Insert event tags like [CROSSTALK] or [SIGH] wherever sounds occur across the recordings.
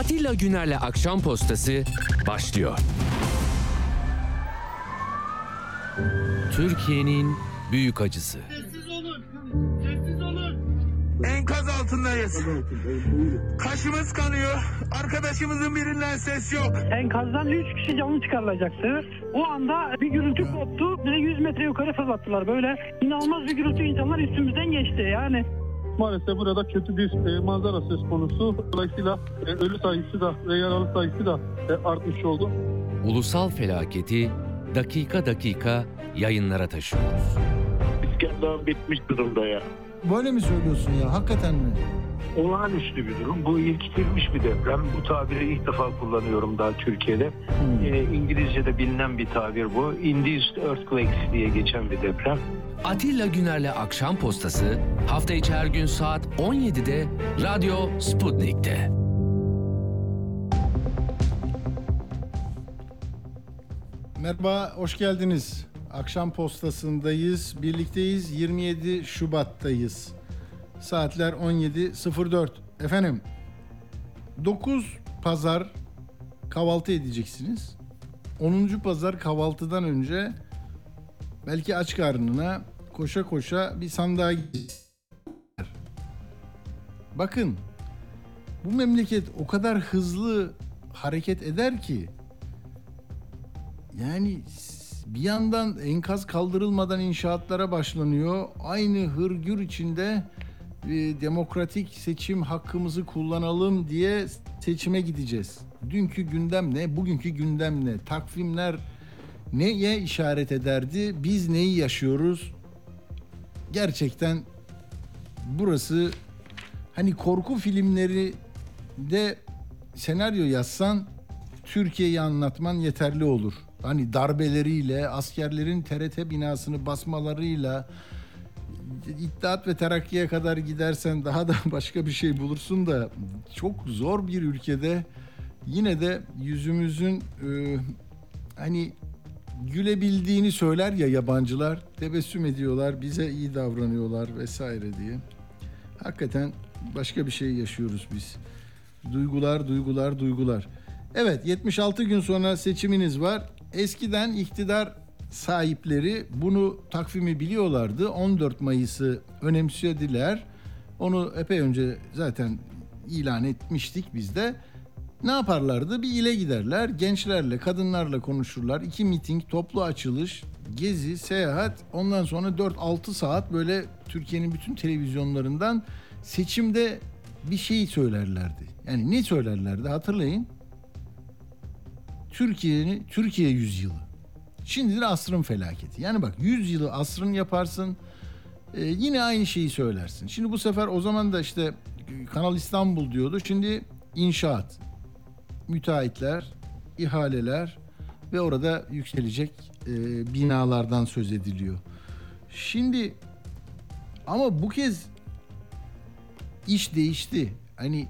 Atilla Güner'le Akşam Postası başlıyor. Türkiye'nin büyük acısı. Sessiz olun. Sessiz olun. Enkaz altındayız. Kaşımız kanıyor. Arkadaşımızın birinden ses yok. Enkazdan 3 kişi canlı çıkarılacaktı. O anda bir gürültü koptu. Bize 100 metre yukarı fırlattılar. Böyle inanılmaz bir gürültü insanlar üstümüzden geçti yani. Maalesef burada kötü bir e, manzara söz konusu. Dolayısıyla e, ölü sayısı da ve yaralı sayısı da e, artmış oldu. Ulusal felaketi dakika dakika yayınlara taşıyoruz. İskender bitmiş durumda ya. Böyle mi söylüyorsun ya? Hakikaten mi? Olağanüstü bir durum. Bu ilkitilmiş bir deprem. Bu tabiri ilk defa kullanıyorum daha Türkiye'de. Ee, İngilizce'de bilinen bir tabir bu. Induced Earthquakes diye geçen bir deprem. Atilla Güner'le Akşam Postası hafta içi her gün saat 17'de Radyo Sputnik'te. Merhaba, hoş geldiniz. Akşam postasındayız, birlikteyiz. 27 Şubat'tayız. Saatler 17.04. Efendim, 9 pazar kahvaltı edeceksiniz. 10. pazar kahvaltıdan önce belki aç karnına koşa koşa bir sandığa gideceksiniz. Bakın, bu memleket o kadar hızlı hareket eder ki yani bir yandan enkaz kaldırılmadan inşaatlara başlanıyor. Aynı hırgür içinde e, demokratik seçim hakkımızı kullanalım diye seçime gideceğiz. Dünkü gündem ne? Bugünkü gündem ne? Takvimler neye işaret ederdi? Biz neyi yaşıyoruz? Gerçekten burası hani korku filmleri de senaryo yazsan Türkiye'yi anlatman yeterli olur. Hani darbeleriyle, askerlerin TRT binasını basmalarıyla, İttihat ve Terakki'ye kadar gidersen daha da [LAUGHS] başka bir şey bulursun da çok zor bir ülkede yine de yüzümüzün e, hani gülebildiğini söyler ya yabancılar tebessüm ediyorlar bize iyi davranıyorlar vesaire diye. Hakikaten başka bir şey yaşıyoruz biz. Duygular, duygular, duygular. Evet, 76 gün sonra seçiminiz var. Eskiden iktidar sahipleri bunu takvimi biliyorlardı. 14 Mayıs'ı önemsediler. Onu epey önce zaten ilan etmiştik biz de. Ne yaparlardı? Bir ile giderler, gençlerle, kadınlarla konuşurlar. İki miting, toplu açılış, gezi, seyahat. Ondan sonra 4-6 saat böyle Türkiye'nin bütün televizyonlarından seçimde bir şey söylerlerdi. Yani ne söylerlerdi hatırlayın. Türkiye'nin Türkiye yüzyılı. Şimdi de asrın felaketi. Yani bak 100 yılı asrın yaparsın. e, yine aynı şeyi söylersin. Şimdi bu sefer o zaman da işte Kanal İstanbul diyordu. Şimdi inşaat, müteahhitler, ihaleler ve orada yükselecek e, binalardan söz ediliyor. Şimdi ama bu kez iş değişti. Hani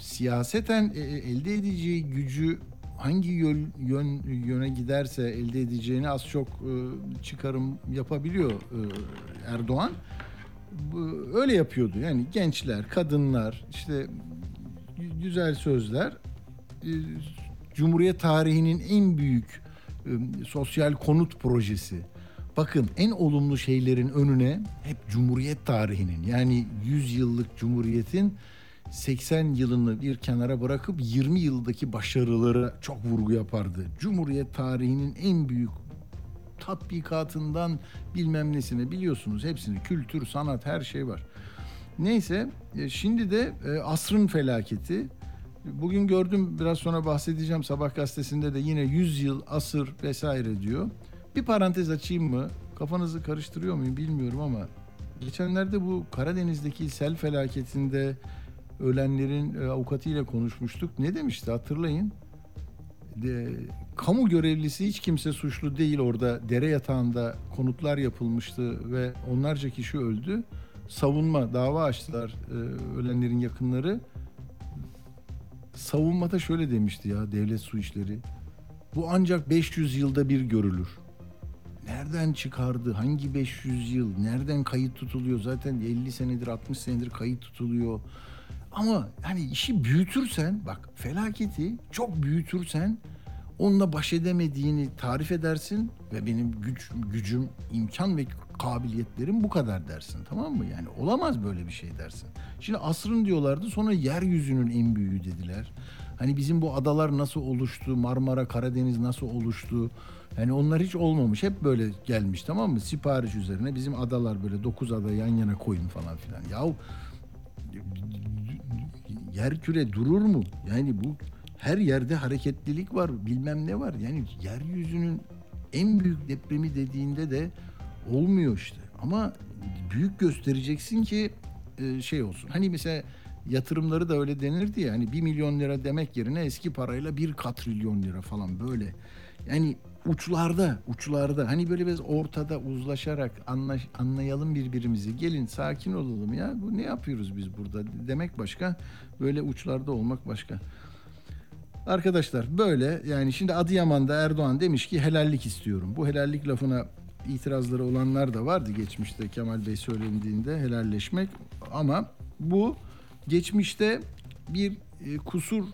siyaseten e, e, elde edeceği gücü hangi yön, yön yöne giderse elde edeceğini az çok e, çıkarım yapabiliyor e, Erdoğan. Bu- Öyle yapıyordu. Yani gençler, kadınlar, işte gü- güzel sözler Cumhuriyet tarihinin en büyük e, sosyal konut projesi. Bakın en olumlu şeylerin önüne hep Cumhuriyet tarihinin yani 100 yıllık Cumhuriyet'in 80 yılını bir kenara bırakıp 20 yıldaki başarılara çok vurgu yapardı. Cumhuriyet tarihinin en büyük tatbikatından bilmem nesine biliyorsunuz hepsini kültür, sanat her şey var. Neyse e, şimdi de e, asrın felaketi. Bugün gördüm biraz sonra bahsedeceğim Sabah gazetesinde de yine 100 yıl asır vesaire diyor. Bir parantez açayım mı? Kafanızı karıştırıyor muyum bilmiyorum ama geçenlerde bu Karadeniz'deki sel felaketinde ölenlerin e, avukatıyla konuşmuştuk. Ne demişti hatırlayın. De, kamu görevlisi hiç kimse suçlu değil orada dere yatağında konutlar yapılmıştı ve onlarca kişi öldü. Savunma dava açtılar e, ölenlerin yakınları. Savunmada şöyle demişti ya devlet su işleri. Bu ancak 500 yılda bir görülür. Nereden çıkardı? Hangi 500 yıl? Nereden kayıt tutuluyor? Zaten 50 senedir 60 senedir kayıt tutuluyor. Ama hani işi büyütürsen bak felaketi çok büyütürsen onunla baş edemediğini tarif edersin ve benim güç, gücüm, imkan ve kabiliyetlerim bu kadar dersin tamam mı? Yani olamaz böyle bir şey dersin. Şimdi asrın diyorlardı sonra yeryüzünün en büyüğü dediler. Hani bizim bu adalar nasıl oluştu, Marmara, Karadeniz nasıl oluştu? Yani onlar hiç olmamış. Hep böyle gelmiş tamam mı? Sipariş üzerine bizim adalar böyle dokuz ada yan yana koyun falan filan. Yahu yer küre durur mu? Yani bu her yerde hareketlilik var, bilmem ne var. Yani yeryüzünün en büyük depremi dediğinde de olmuyor işte. Ama büyük göstereceksin ki e, şey olsun. Hani mesela yatırımları da öyle denirdi ya. Hani bir milyon lira demek yerine eski parayla bir katrilyon lira falan böyle. Yani uçlarda, uçlarda hani böyle biraz ortada uzlaşarak anlaş, anlayalım birbirimizi. Gelin sakin olalım ya. Bu ne yapıyoruz biz burada demek başka. Böyle uçlarda olmak başka. Arkadaşlar böyle yani şimdi Adıyaman'da Erdoğan demiş ki helallik istiyorum. Bu helallik lafına itirazları olanlar da vardı geçmişte Kemal Bey söylendiğinde helalleşmek ama bu geçmişte bir e, kusur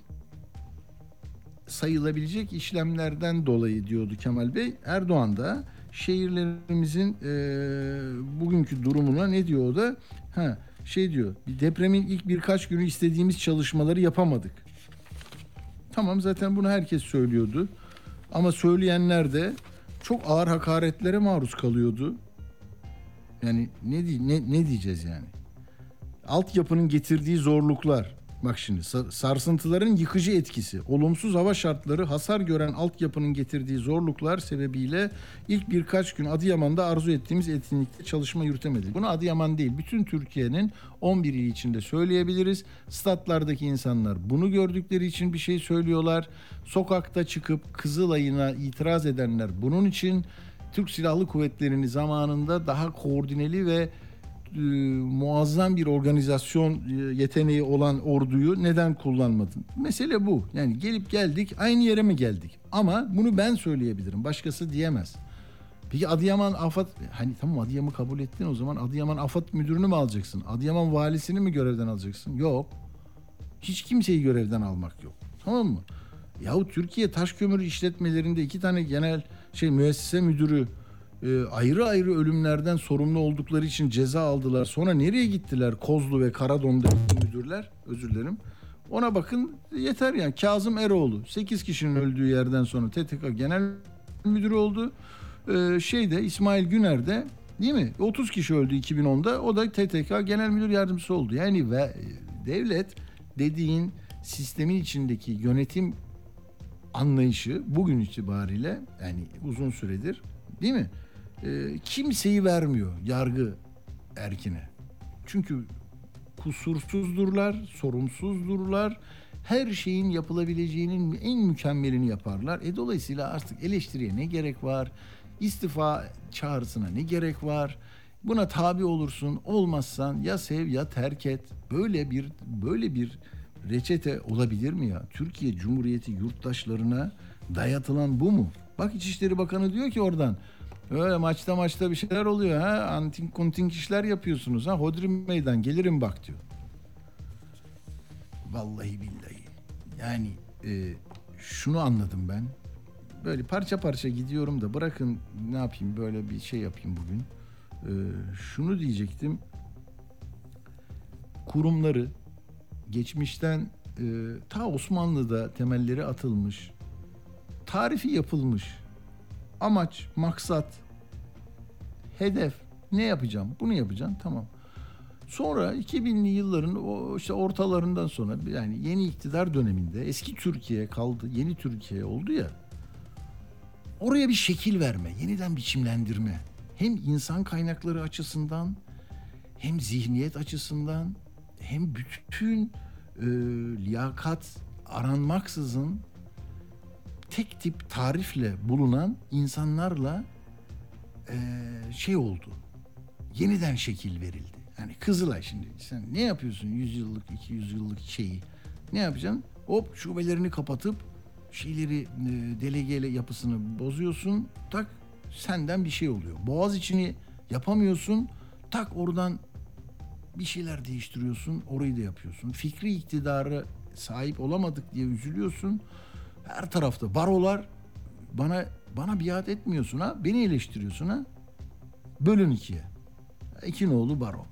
sayılabilecek işlemlerden dolayı diyordu Kemal Bey. Erdoğan da şehirlerimizin e, bugünkü durumuna ne diyor o da? Ha, şey diyor depremin ilk birkaç günü istediğimiz çalışmaları yapamadık. Tamam zaten bunu herkes söylüyordu. Ama söyleyenler de çok ağır hakaretlere maruz kalıyordu. Yani ne ne ne diyeceğiz yani? Altyapının getirdiği zorluklar. Bak şimdi sarsıntıların yıkıcı etkisi, olumsuz hava şartları, hasar gören altyapının getirdiği zorluklar sebebiyle ilk birkaç gün Adıyaman'da arzu ettiğimiz etkinlikte çalışma yürütemedik. Bunu Adıyaman değil, bütün Türkiye'nin 11 ili içinde söyleyebiliriz. Statlardaki insanlar bunu gördükleri için bir şey söylüyorlar. Sokakta çıkıp Kızılay'ına itiraz edenler bunun için Türk Silahlı Kuvvetleri'ni zamanında daha koordineli ve e, muazzam bir organizasyon e, yeteneği olan orduyu neden kullanmadın? Mesele bu. Yani gelip geldik aynı yere mi geldik? Ama bunu ben söyleyebilirim. Başkası diyemez. Peki Adıyaman Afat hani tamam Adıyaman'ı kabul ettin o zaman Adıyaman Afat müdürünü mü alacaksın? Adıyaman valisini mi görevden alacaksın? Yok. Hiç kimseyi görevden almak yok. Tamam mı? Yahu Türkiye taş kömür işletmelerinde iki tane genel şey müessese müdürü e, ayrı ayrı ölümlerden sorumlu oldukları için ceza aldılar. Sonra nereye gittiler Kozlu ve Karadon'da müdürler? Özür dilerim. Ona bakın yeter yani. Kazım Eroğlu 8 kişinin öldüğü yerden sonra TTK Genel Müdürü oldu. Ee, şeyde İsmail Güner de değil mi? 30 kişi öldü 2010'da. O da TTK Genel Müdür Yardımcısı oldu. Yani ve e, devlet dediğin sistemin içindeki yönetim anlayışı bugün itibariyle yani uzun süredir değil mi? E, kimseyi vermiyor yargı erkine. Çünkü kusursuzdurlar, sorumsuzdurlar. Her şeyin yapılabileceğinin en mükemmelini yaparlar. E dolayısıyla artık eleştiriye ne gerek var? İstifa çağrısına ne gerek var? Buna tabi olursun. Olmazsan ya sev ya terk et. Böyle bir böyle bir reçete olabilir mi ya? Türkiye Cumhuriyeti yurttaşlarına dayatılan bu mu? Bak İçişleri Bakanı diyor ki oradan Öyle maçta maçta bir şeyler oluyor ha. Anting kunting işler yapıyorsunuz ha. Hodri meydan gelirim bak diyor. Vallahi billahi. Yani e, şunu anladım ben. Böyle parça parça gidiyorum da bırakın ne yapayım böyle bir şey yapayım bugün. E, şunu diyecektim. Kurumları geçmişten e, ta Osmanlı'da temelleri atılmış, tarifi yapılmış amaç, maksat, hedef ne yapacağım? Bunu yapacağım. Tamam. Sonra 2000'li yılların o işte ortalarından sonra yani yeni iktidar döneminde eski Türkiye kaldı, yeni Türkiye oldu ya. Oraya bir şekil verme, yeniden biçimlendirme. Hem insan kaynakları açısından hem zihniyet açısından hem bütün e, liyakat aranmaksızın tek tip tarifle bulunan insanlarla e, şey oldu. Yeniden şekil verildi. Yani Kızılay şimdi sen ne yapıyorsun 100 yıllık 200 yıllık şeyi ne yapacaksın? Hop şubelerini kapatıp şeyleri e, delegeyle yapısını bozuyorsun. Tak senden bir şey oluyor. Boğaz içini yapamıyorsun. Tak oradan Bir şeyler değiştiriyorsun, orayı da yapıyorsun. Fikri iktidarı sahip olamadık diye üzülüyorsun. Her tarafta barolar bana bana biat etmiyorsun ha. Beni eleştiriyorsun ha. Bölün ikiye. İkinoğlu baro.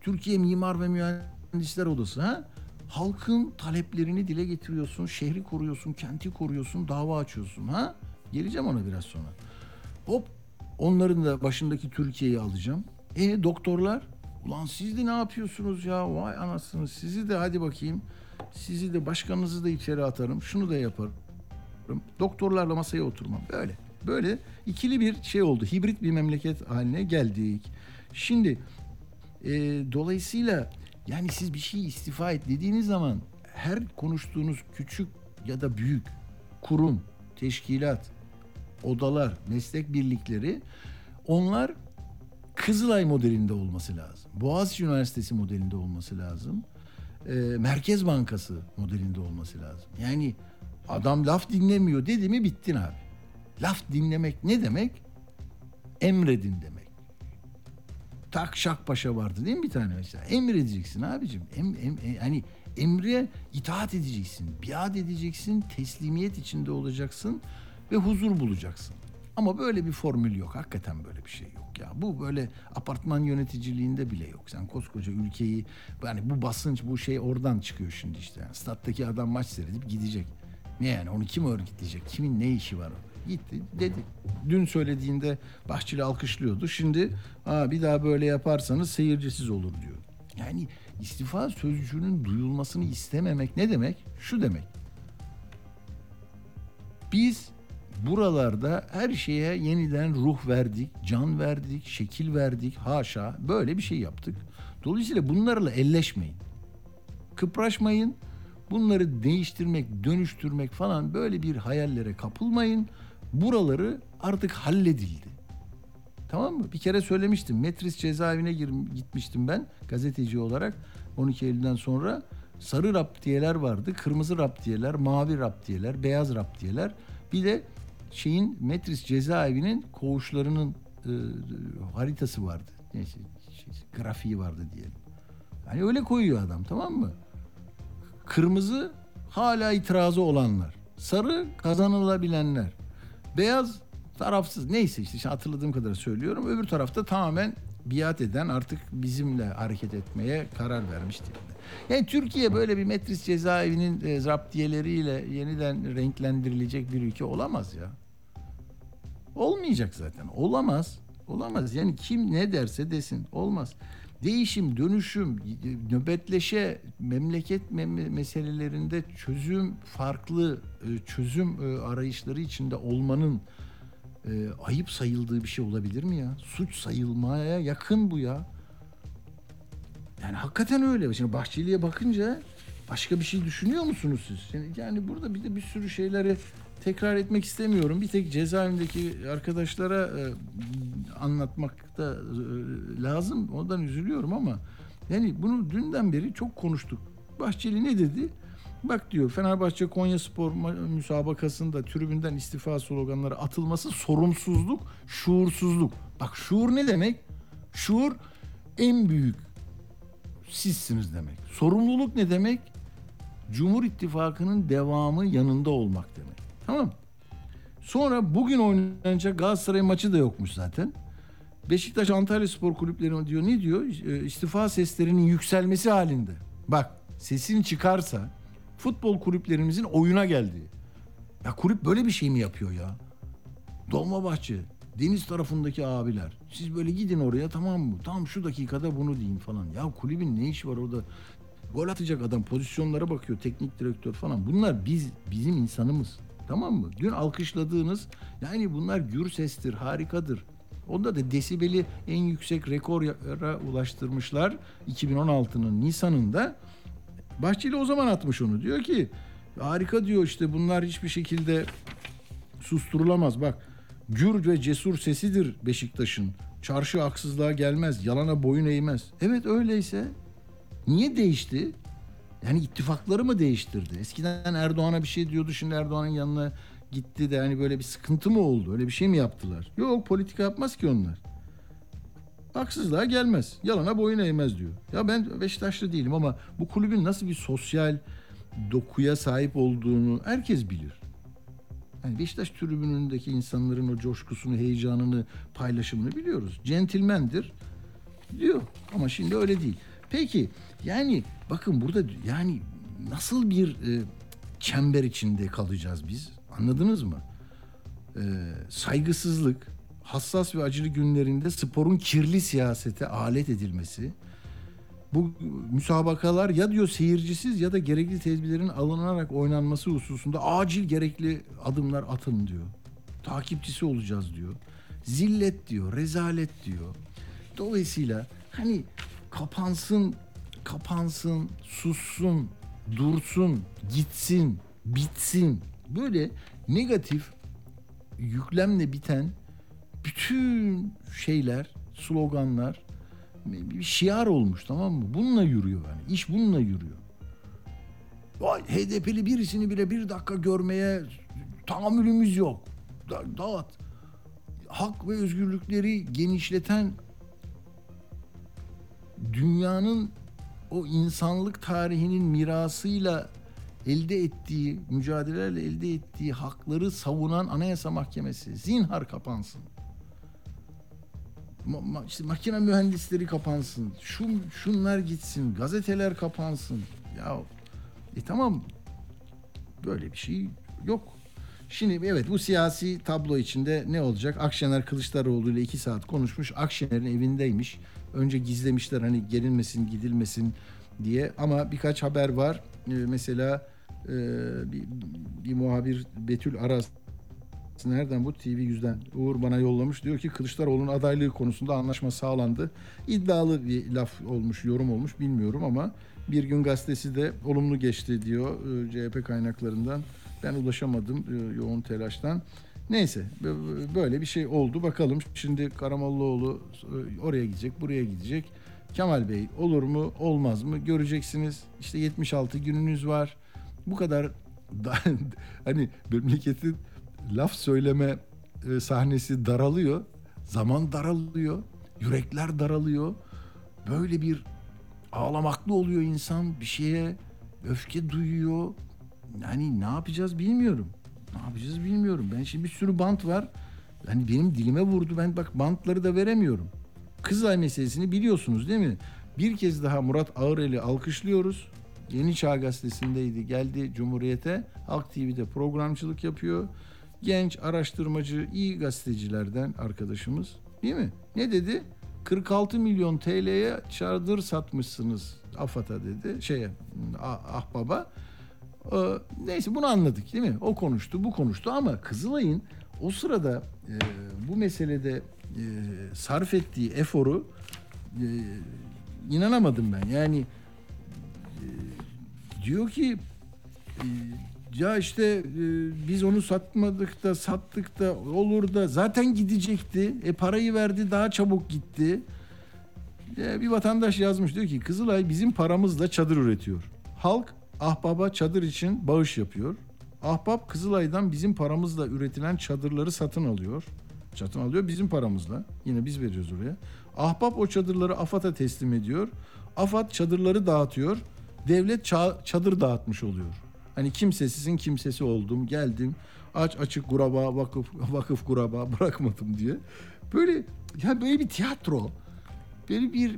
Türkiye Mimar ve Mühendisler Odası ha. Halkın taleplerini dile getiriyorsun, şehri koruyorsun, kenti koruyorsun, dava açıyorsun ha. Geleceğim ona biraz sonra. Hop onların da başındaki Türkiye'yi alacağım. E doktorlar ulan siz de ne yapıyorsunuz ya vay anasını sizi de hadi bakayım sizi de başkanınızı da içeri atarım şunu da yaparım. Doktorlarla masaya oturmam böyle. Böyle ikili bir şey oldu. Hibrit bir memleket haline geldik. Şimdi e, dolayısıyla yani siz bir şey istifa et dediğiniz zaman her konuştuğunuz küçük ya da büyük kurum, teşkilat, odalar, meslek birlikleri onlar Kızılay modelinde olması lazım. Boğaziçi Üniversitesi modelinde olması lazım. Ee, Merkez Bankası modelinde olması lazım. Yani adam laf dinlemiyor dedi mi bittin abi. Laf dinlemek ne demek? Emredin demek. Tak şak paşa vardı değil mi bir tane mesela? Emredeceksin abicim. Em, em, em- hani emre itaat edeceksin. Biat edeceksin. Teslimiyet içinde olacaksın. Ve huzur bulacaksın. Ama böyle bir formül yok. Hakikaten böyle bir şey yok ya. Bu böyle apartman yöneticiliğinde bile yok. Sen koskoca ülkeyi yani bu basınç bu şey oradan çıkıyor şimdi işte. Yani stat'taki adam maç seyredip gidecek. Ne yani onu kim örgütleyecek? Kimin ne işi var orada? Gitti dedi. Dün söylediğinde Bahçeli alkışlıyordu. Şimdi Aa, bir daha böyle yaparsanız seyircisiz olur diyor. Yani istifa sözcüğünün duyulmasını istememek ne demek? Şu demek. Biz buralarda her şeye yeniden ruh verdik, can verdik, şekil verdik, haşa böyle bir şey yaptık. Dolayısıyla bunlarla elleşmeyin. Kıpraşmayın. Bunları değiştirmek, dönüştürmek falan böyle bir hayallere kapılmayın. Buraları artık halledildi. Tamam mı? Bir kere söylemiştim. Metris cezaevine gir, gitmiştim ben gazeteci olarak 12 Eylül'den sonra. Sarı raptiyeler vardı, kırmızı raptiyeler, mavi raptiyeler, beyaz raptiyeler. Bir de şeyin Metris cezaevinin koğuşlarının e, haritası vardı. Neyse, şey, grafiği vardı diyelim. Yani öyle koyuyor adam tamam mı? Kırmızı hala itirazı olanlar. Sarı kazanılabilenler. Beyaz tarafsız neyse işte şimdi hatırladığım kadar söylüyorum. Öbür tarafta tamamen biat eden artık bizimle hareket etmeye karar vermiş diye. Yani Türkiye böyle bir metris cezaevinin e, zaptiyeleriyle yeniden renklendirilecek bir ülke olamaz ya. Olmayacak zaten. Olamaz. Olamaz. Yani kim ne derse desin. Olmaz. Değişim, dönüşüm, nöbetleşe, memleket mem- meselelerinde çözüm, farklı e, çözüm e, arayışları içinde olmanın e, ayıp sayıldığı bir şey olabilir mi ya? Suç sayılmaya yakın bu ya. Yani hakikaten öyle. Şimdi Bahçeli'ye bakınca başka bir şey düşünüyor musunuz siz? Yani, burada bir de bir sürü şeyleri tekrar etmek istemiyorum. Bir tek cezaevindeki arkadaşlara e, anlatmak da e, lazım. Ondan üzülüyorum ama yani bunu dünden beri çok konuştuk. Bahçeli ne dedi? Bak diyor Fenerbahçe Konya Spor müsabakasında tribünden istifa sloganları atılması sorumsuzluk, şuursuzluk. Bak şuur ne demek? Şuur en büyük sizsiniz demek. Sorumluluk ne demek? Cumhur İttifakı'nın devamı yanında olmak demek. Tamam Sonra bugün oynanacak Galatasaray maçı da yokmuş zaten. Beşiktaş Antalya Spor Kulüpleri diyor ne diyor? E, İstifa seslerinin yükselmesi halinde. Bak sesin çıkarsa futbol kulüplerimizin oyuna geldiği. Ya kulüp böyle bir şey mi yapıyor ya? Dolmabahçe, deniz tarafındaki abiler. Siz böyle gidin oraya tamam mı? Tam şu dakikada bunu deyin falan. Ya kulübün ne işi var orada? Gol atacak adam pozisyonlara bakıyor teknik direktör falan. Bunlar biz bizim insanımız. Tamam mı? Dün alkışladığınız yani bunlar gür sestir, harikadır. Onda da desibeli en yüksek rekora ulaştırmışlar 2016'nın Nisan'ında. Bahçeli o zaman atmış onu. Diyor ki harika diyor işte bunlar hiçbir şekilde susturulamaz. Bak gür ve cesur sesidir Beşiktaş'ın. Çarşı haksızlığa gelmez, yalana boyun eğmez. Evet öyleyse niye değişti? Yani ittifakları mı değiştirdi? Eskiden Erdoğan'a bir şey diyordu, şimdi Erdoğan'ın yanına gitti de hani böyle bir sıkıntı mı oldu? Öyle bir şey mi yaptılar? Yok politika yapmaz ki onlar. haksızlığa gelmez. Yalana boyun eğmez diyor. Ya ben Beşiktaşlı değilim ama bu kulübün nasıl bir sosyal dokuya sahip olduğunu herkes bilir. Yani Beşiktaş tribünündeki insanların o coşkusunu, heyecanını, paylaşımını biliyoruz. Centilmendir diyor ama şimdi öyle değil. Peki yani bakın burada yani nasıl bir e, çember içinde kalacağız biz? Anladınız mı? E, saygısızlık, hassas ve acılı günlerinde sporun kirli siyasete alet edilmesi, bu müsabakalar ya diyor seyircisiz ya da gerekli tedbirlerin alınarak oynanması hususunda acil gerekli adımlar atın diyor. Takipçisi olacağız diyor. Zillet diyor, rezalet diyor. Dolayısıyla hani kapansın, kapansın, sussun, dursun, gitsin, bitsin. Böyle negatif yüklemle biten bütün şeyler, sloganlar bir şiar olmuş tamam mı? Bununla yürüyor yani. İş bununla yürüyor. Vay HDP'li birisini bile bir dakika görmeye tahammülümüz yok. Da, dağıt. Hak ve özgürlükleri genişleten dünyanın o insanlık tarihinin mirasıyla elde ettiği, mücadelelerle elde ettiği hakları savunan Anayasa Mahkemesi zinhar kapansın. Ma- ma- işte makine mühendisleri kapansın. Şu şunlar gitsin, gazeteler kapansın. Ya e tamam böyle bir şey yok. Şimdi evet bu siyasi tablo içinde ne olacak? Akşener Kılıçdaroğlu ile iki saat konuşmuş. Akşener'in evindeymiş. Önce gizlemişler hani gelinmesin gidilmesin diye. Ama birkaç haber var. Ee, mesela e, bir, bir muhabir Betül Aras Nereden bu? TV yüzden. Uğur bana yollamış. Diyor ki Kılıçdaroğlu'nun adaylığı konusunda anlaşma sağlandı. İddialı bir laf olmuş, yorum olmuş bilmiyorum ama Bir Gün Gazetesi de olumlu geçti diyor e, CHP kaynaklarından. Ben ulaşamadım e, yoğun telaştan. Neyse böyle bir şey oldu. Bakalım şimdi Karamollaoğlu e, oraya gidecek, buraya gidecek. Kemal Bey olur mu, olmaz mı göreceksiniz. İşte 76 gününüz var. Bu kadar da, [LAUGHS] hani memleketin laf söyleme e, sahnesi daralıyor. Zaman daralıyor. Yürekler daralıyor. Böyle bir ağlamaklı oluyor insan bir şeye öfke duyuyor. Yani ne yapacağız bilmiyorum. Ne yapacağız bilmiyorum. Ben şimdi bir sürü bant var. Hani benim dilime vurdu. Ben bak bantları da veremiyorum. Kızılay meselesini biliyorsunuz değil mi? Bir kez daha Murat Ağırel'i alkışlıyoruz. Yeni Çağ Gazetesi'ndeydi. Geldi Cumhuriyet'e. Halk TV'de programcılık yapıyor. Genç, araştırmacı, iyi gazetecilerden arkadaşımız. Değil mi? Ne dedi? 46 milyon TL'ye çadır satmışsınız AFAD'a dedi. Şeye, ah, Ahbaba. Ee, neyse bunu anladık değil mi? O konuştu, bu konuştu ama Kızılay'ın o sırada e, bu meselede e, sarf ettiği eforu e, inanamadım ben. Yani e, diyor ki e, ya işte e, biz onu satmadık da sattık da olur da zaten gidecekti. E parayı verdi daha çabuk gitti. E, bir vatandaş yazmış diyor ki Kızılay bizim paramızla çadır üretiyor. Halk Ahbap'a çadır için bağış yapıyor. Ahbap Kızılay'dan bizim paramızla üretilen çadırları satın alıyor. Satın alıyor bizim paramızla. Yine biz veriyoruz oraya. Ahbap o çadırları AFAD'a teslim ediyor. AFAD çadırları dağıtıyor. Devlet ça- çadır dağıtmış oluyor. Hani kimsesizin kimsesi oldum, geldim. Aç açık kuraba, vakıf [LAUGHS] vakıf kuraba bırakmadım diye. Böyle ya böyle bir tiyatro. Böyle bir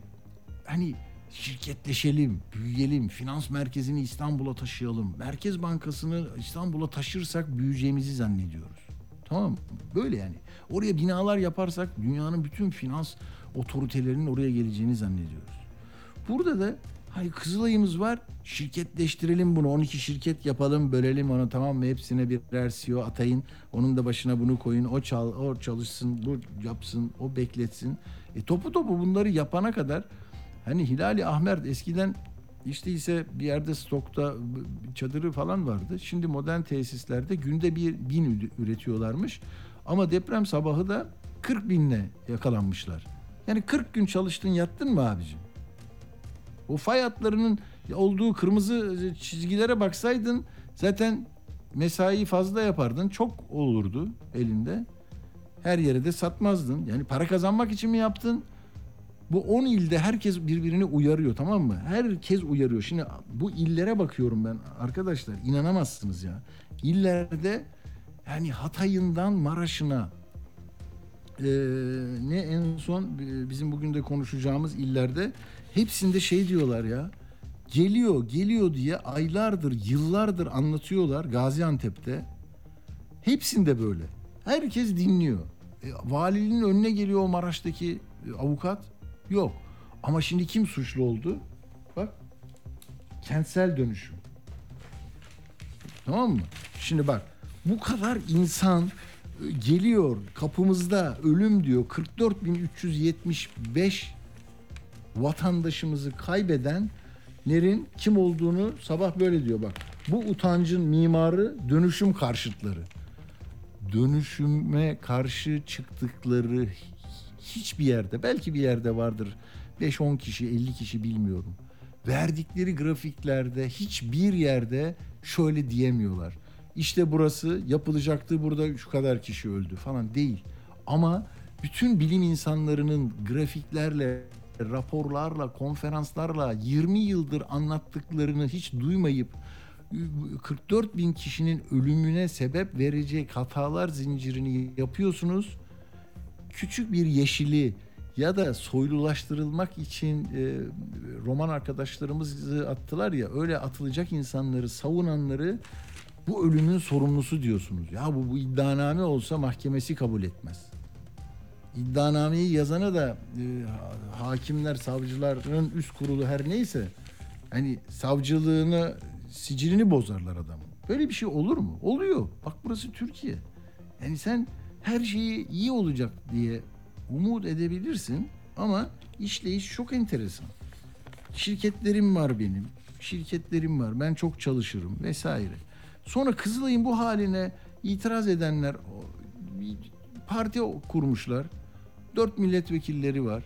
hani şirketleşelim, büyüyelim, finans merkezini İstanbul'a taşıyalım. Merkez Bankası'nı İstanbul'a taşırsak büyüyeceğimizi zannediyoruz. Tamam? Böyle yani. Oraya binalar yaparsak dünyanın bütün finans otoritelerinin oraya geleceğini zannediyoruz. Burada da hani Kızılay'ımız var. Şirketleştirelim bunu. 12 şirket yapalım, bölelim onu tamam mı? Hepsine birer CEO atayın. Onun da başına bunu koyun. O çal, o çalışsın, bu yapsın, o bekletsin. E topu topu bunları yapana kadar hani Hilali Ahmer eskiden işte ise bir yerde stokta çadırı falan vardı. Şimdi modern tesislerde günde bir bin üretiyorlarmış. Ama deprem sabahı da 40 binle yakalanmışlar. Yani 40 gün çalıştın yattın mı abicim? O fay hatlarının olduğu kırmızı çizgilere baksaydın zaten mesai fazla yapardın. Çok olurdu elinde. Her yere de satmazdın. Yani para kazanmak için mi yaptın? Bu 10 ilde herkes birbirini uyarıyor tamam mı? Herkes uyarıyor. Şimdi bu illere bakıyorum ben arkadaşlar inanamazsınız ya. İllerde yani Hatay'ından Maraş'ına e, ne en son bizim bugün de konuşacağımız illerde hepsinde şey diyorlar ya. Geliyor geliyor diye aylardır yıllardır anlatıyorlar Gaziantep'te. Hepsinde böyle. Herkes dinliyor. E, valiliğin önüne geliyor o Maraş'taki e, avukat. Yok. Ama şimdi kim suçlu oldu? Bak. Kentsel dönüşüm. Tamam mı? Şimdi bak. Bu kadar insan e, geliyor kapımızda ölüm diyor. 44.375 vatandaşımızı kaybedenlerin kim olduğunu sabah böyle diyor bak. Bu utancın mimarı dönüşüm karşıtları. Dönüşüme karşı çıktıkları hiçbir yerde belki bir yerde vardır 5-10 kişi 50 kişi bilmiyorum. Verdikleri grafiklerde hiçbir yerde şöyle diyemiyorlar. İşte burası yapılacaktı burada şu kadar kişi öldü falan değil. Ama bütün bilim insanlarının grafiklerle, raporlarla, konferanslarla 20 yıldır anlattıklarını hiç duymayıp 44 bin kişinin ölümüne sebep verecek hatalar zincirini yapıyorsunuz. Küçük bir yeşili ya da soylulaştırılmak için e, roman arkadaşlarımızı attılar ya öyle atılacak insanları savunanları bu ölümün sorumlusu diyorsunuz. Ya bu, bu iddianame olsa mahkemesi kabul etmez. İddianameyi yazana da e, hakimler, savcıların üst kurulu her neyse hani savcılığını sicilini bozarlar adamın. Böyle bir şey olur mu? Oluyor. Bak burası Türkiye. Yani sen her şeyi iyi olacak diye umut edebilirsin ama işleyiş çok enteresan. Şirketlerim var benim. Şirketlerim var. Ben çok çalışırım vesaire. Sonra Kızılay'ın bu haline itiraz edenler parti kurmuşlar. Dört milletvekilleri var.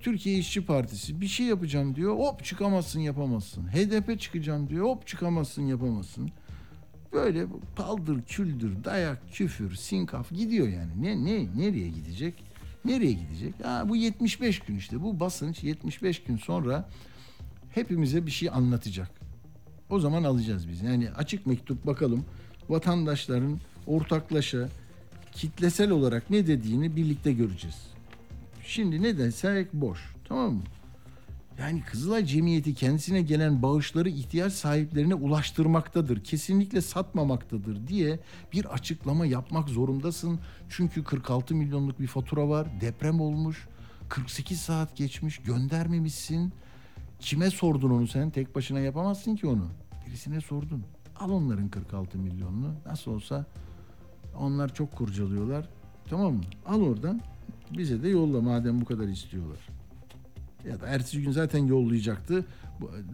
Türkiye İşçi Partisi bir şey yapacağım diyor. Hop çıkamazsın yapamazsın. HDP çıkacağım diyor. Hop çıkamazsın yapamazsın. Böyle paldır küldür dayak küfür sinkaf gidiyor yani. Ne ne nereye gidecek? Nereye gidecek? Ha, bu 75 gün işte bu basınç 75 gün sonra hepimize bir şey anlatacak. O zaman alacağız biz. Yani açık mektup bakalım vatandaşların ortaklaşa kitlesel olarak ne dediğini birlikte göreceğiz. Şimdi ne desek boş. Tamam mı? Yani Kızılay Cemiyeti kendisine gelen bağışları ihtiyaç sahiplerine ulaştırmaktadır. Kesinlikle satmamaktadır diye bir açıklama yapmak zorundasın. Çünkü 46 milyonluk bir fatura var. Deprem olmuş. 48 saat geçmiş. Göndermemişsin. Kime sordun onu sen? Tek başına yapamazsın ki onu. Birisine sordun. Al onların 46 milyonunu. Nasıl olsa onlar çok kurcalıyorlar. Tamam mı? Al oradan. Bize de yolla madem bu kadar istiyorlar. Ya da ertesi gün zaten yollayacaktı.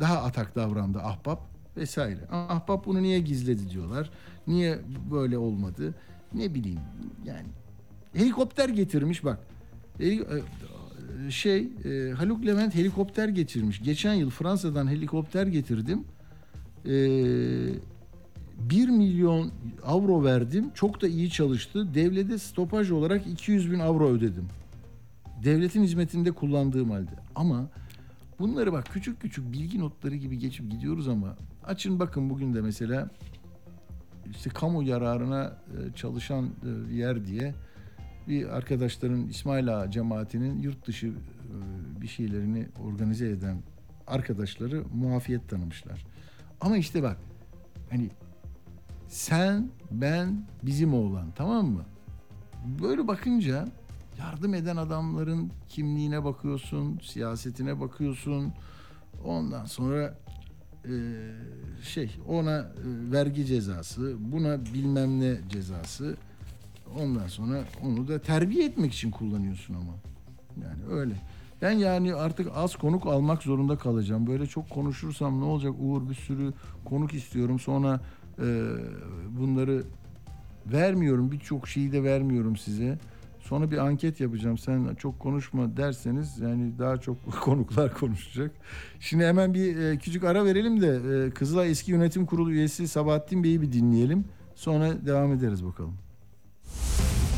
Daha atak davrandı ahbap vesaire. Ahbap bunu niye gizledi diyorlar. Niye böyle olmadı? Ne bileyim yani. Helikopter getirmiş bak. Şey Haluk Levent helikopter getirmiş. Geçen yıl Fransa'dan helikopter getirdim. Eee 1 milyon avro verdim. Çok da iyi çalıştı. Devlete stopaj olarak 200 bin avro ödedim. Devletin hizmetinde kullandığım halde. Ama bunları bak küçük küçük bilgi notları gibi geçip gidiyoruz ama açın bakın bugün de mesela işte kamu yararına e, çalışan e, yer diye bir arkadaşların İsmail Ağa cemaatinin yurt dışı e, bir şeylerini organize eden arkadaşları muafiyet tanımışlar. Ama işte bak hani sen, ben, bizim oğlan tamam mı? Böyle bakınca yardım eden adamların kimliğine bakıyorsun, siyasetine bakıyorsun. Ondan sonra e, şey ona e, vergi cezası, buna bilmem ne cezası. Ondan sonra onu da terbiye etmek için kullanıyorsun ama. Yani öyle. Ben yani artık az konuk almak zorunda kalacağım. Böyle çok konuşursam ne olacak? Uğur bir sürü konuk istiyorum. Sonra bunları vermiyorum. Birçok şeyi de vermiyorum size. Sonra bir anket yapacağım. Sen çok konuşma derseniz yani daha çok [LAUGHS] konuklar konuşacak. Şimdi hemen bir e, küçük ara verelim de e, Kızılay Eski Yönetim Kurulu üyesi Sabahattin Bey'i bir dinleyelim. Sonra devam ederiz bakalım.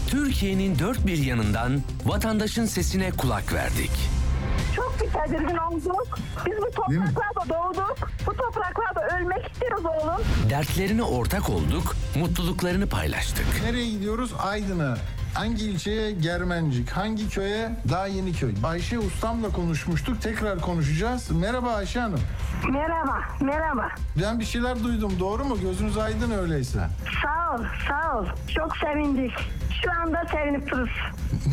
Türkiye'nin dört bir yanından vatandaşın sesine kulak verdik. Çok bir tedirgin olduk. Biz bu topraklarda doğduk. Bu topraklarda ölmek istiyoruz oğlum. Dertlerine ortak olduk, mutluluklarını paylaştık. Nereye gidiyoruz? Aydın'a. Hangi ilçeye? Germencik. Hangi köye? Daha yeni köy. Ayşe Ustam'la konuşmuştuk. Tekrar konuşacağız. Merhaba Ayşe Hanım. Merhaba, merhaba. Ben bir şeyler duydum. Doğru mu? Gözünüz aydın öyleyse. Sağ ol, sağ ol. Çok sevindik. Şu anda sevinip dururuz.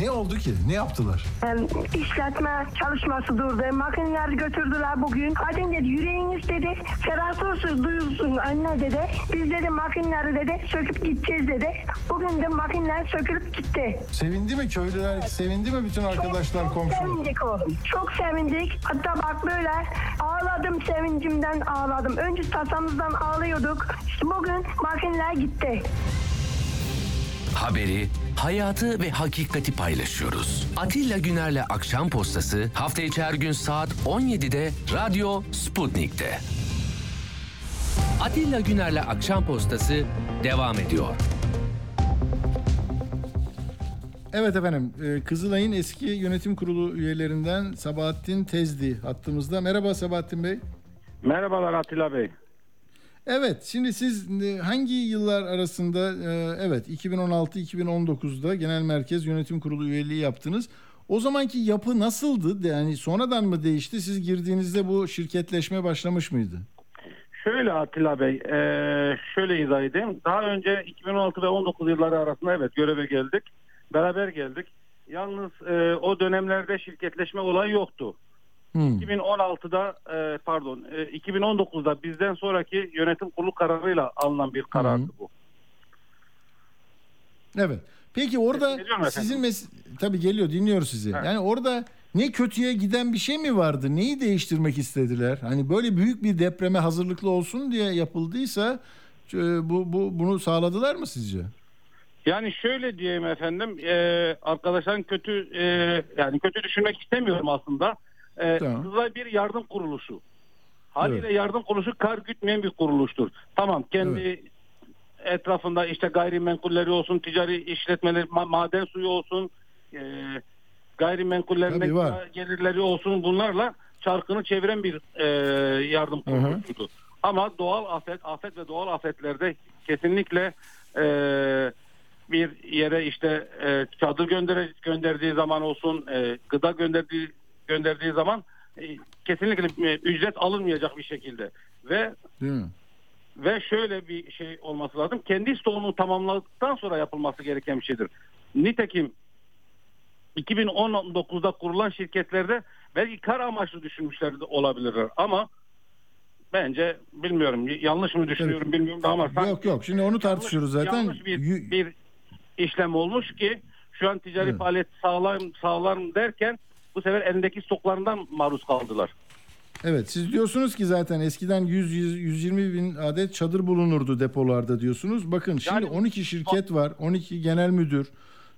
Ne oldu ki? Ne yaptılar? Yani işletme çalışması durdu. Makineleri götürdüler bugün. Hadi dedi yüreğiniz dedi. Ferah olsun duyulsun anne dedi. Biz dedi makineleri dedi söküp gideceğiz dedi. Bugün de makineler sökülüp gitti. Sevindi mi köylüler? Sevindi mi bütün arkadaşlar, çok, çok komşular? sevindik oğlum. Çok sevindik. Hatta bak böyle ağladım sevincimden ağladım. Önce tasamızdan ağlıyorduk. İşte bugün makineler gitti. Haberi, hayatı ve hakikati paylaşıyoruz. Atilla Güner'le Akşam Postası hafta içi her gün saat 17'de Radyo Sputnik'te. Atilla Güner'le Akşam Postası devam ediyor. Evet efendim. e, Kızılay'ın eski yönetim kurulu üyelerinden Sabahattin Tezdi hattımızda. Merhaba Sabahattin Bey. Merhabalar Atilla Bey. Evet, şimdi siz e, hangi yıllar arasında e, evet 2016-2019'da Genel Merkez Yönetim Kurulu üyeliği yaptınız. O zamanki yapı nasıldı? Yani sonradan mı değişti? Siz girdiğinizde bu şirketleşme başlamış mıydı? Şöyle Atilla Bey, eee, şöyle izah edeyim. Daha önce 2016 ve 19 yılları arasında evet göreve geldik. Beraber geldik. Yalnız o dönemlerde şirketleşme olayı yoktu. Hmm. 2016'da eee, pardon eee, 2019'da bizden sonraki yönetim kurulu kararıyla alınan bir karardı bu. Evet. Peki orada sizin mes- tabii geliyor dinliyoruz sizi. Evet. Yani orada ne kötüye giden bir şey mi vardı? Neyi değiştirmek istediler? Hani böyle büyük bir depreme hazırlıklı olsun diye yapıldıysa e, bu, bu bunu sağladılar mı sizce? Yani şöyle diyeyim efendim, eee arkadaşların kötü eee, yani kötü düşünmek istemiyorum aslında. Eee Tamam. Kızılay bir yardım kuruluşu. Haliyle yardım kuruluşu kar gütmeyen bir kuruluştur. Tamam kendi etrafında işte gayrimenkulleri olsun, ticari işletmeleri, ma- maden suyu olsun, eee gayrimenkullerin Tabii var. ekstra gelirleri olsun bunlarla çarkını çeviren bir eee, yardım kuruluşudur. Ama doğal afet, afet ve doğal afetlerde kesinlikle eee bir yere işte e, çadır gönder gönderdiği zaman olsun, e, gıda gönderdiği gönderdiği zaman e, kesinlikle e, ücret alınmayacak bir şekilde ve ve şöyle bir şey olması lazım. Kendi stoğunu tamamladıktan sonra yapılması gereken bir şeydir. Nitekim 2019'da kurulan şirketlerde belki kar amaçlı düşünmüşler olabilirler ama bence bilmiyorum yanlış mı düşünüyorum bilmiyorum da ama sanki- Yok yok şimdi onu tartışıyoruz zaten. yanlış bir, bir işlem olmuş ki şu an ticari Evet. faaliyet sağlar, sağlar derken bu sefer elindeki stoklarından maruz kaldılar. Evet siz diyorsunuz ki zaten eskiden 100-120 bin adet çadır bulunurdu depolarda diyorsunuz. Bakın şimdi Yani- 12 şirket var 12 genel müdür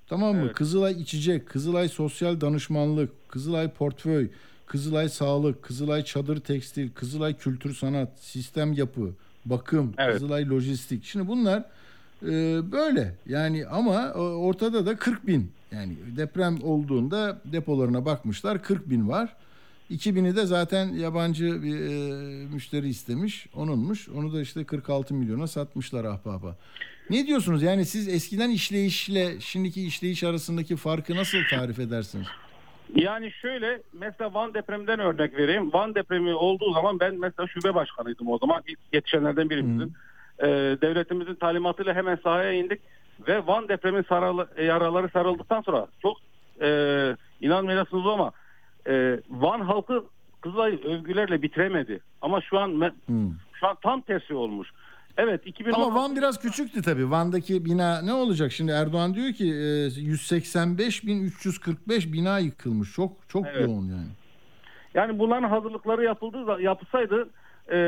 tamam mı? Evet. Kızılay İçecek, Kızılay Sosyal Danışmanlık, Kızılay Portföy, Kızılay Sağlık, Kızılay Çadır Tekstil, Kızılay Kültür Sanat, Sistem Yapı, Bakım, Evet. Kızılay Lojistik. Şimdi bunlar e, böyle yani ama e, ortada da 40 bin yani deprem olduğunda depolarına bakmışlar 40 bin var. 2000'i de zaten yabancı bir e, müşteri istemiş. Onunmuş. Onu da işte 46 milyona satmışlar ahbaba. Ne diyorsunuz? Yani siz eskiden işleyişle şimdiki işleyiş arasındaki farkı nasıl tarif edersiniz? Yani şöyle mesela Van depreminden örnek vereyim. Van depremi olduğu zaman ben mesela şube başkanıydım o zaman. İlk yetişenlerden birimizin. Ee, devletimizin talimatıyla hemen sahaya indik ve Van depremin saralı, yaraları sarıldıktan sonra çok e, inanmayacaksınız ama e, Van halkı Kızılay övgülerle bitiremedi. Ama şu an me- Hmm. şu an tam tersi olmuş. Evet 2016 Ama Van biraz küçüktü tabii. Van'daki bina ne olacak? Şimdi Erdoğan diyor ki e, 185.345 bina yıkılmış. Çok çok Evet. yoğun yani. Yani bunların hazırlıkları yapıldı yapılsaydı e,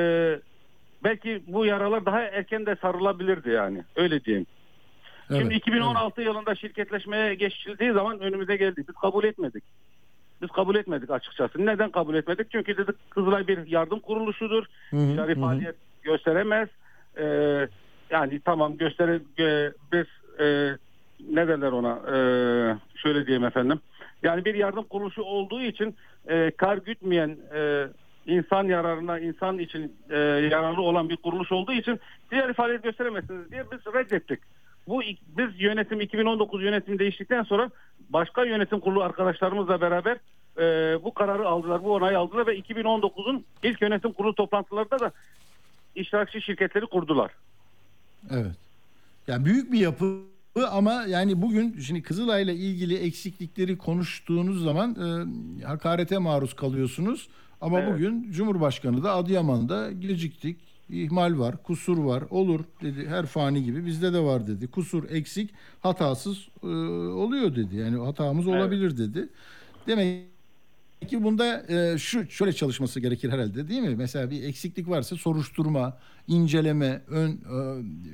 belki bu yaralar daha erken de sarılabilirdi yani. Öyle diyeyim. Şimdi Evet, 2016 yılında şirketleşmeye geçildiği zaman önümüze geldi. Biz kabul etmedik. Biz kabul etmedik açıkçası. Neden kabul etmedik? Çünkü dedik Kızılay bir yardım kuruluşudur. Ticari faaliyet gösteremez. Ee, yani tamam gösteri e, biz e, ne derler ona Ee, şöyle diyeyim efendim. Yani bir yardım kuruluşu olduğu için e, kar gütmeyen e, insan yararına, insan için e, yararlı olan bir kuruluş olduğu için ticari faaliyet gösteremezsiniz diye biz reddettik. Bu biz yönetim 2019 yönetim değiştikten sonra başka yönetim kurulu arkadaşlarımızla beraber e, bu kararı aldılar, bu onayı aldılar ve 2019'un ilk yönetim kurulu toplantılarında da iştirakçı şirketleri kurdular. Evet. Yani büyük bir yapı ama yani bugün şimdi Kızılay'la ilgili eksiklikleri konuştuğunuz zaman e, hakarete maruz kalıyorsunuz. Ama Evet. bugün Cumhurbaşkanı da Adıyaman'da geciktik. İhmal var, kusur var, olur dedi. Her fani gibi bizde de var dedi. Kusur, eksik, hatasız e, oluyor dedi. Yani hatamız Evet. olabilir dedi. Demek ki bunda e, şu şöyle çalışması gerekir herhalde değil mi? Mesela bir eksiklik varsa soruşturma, inceleme, ön e,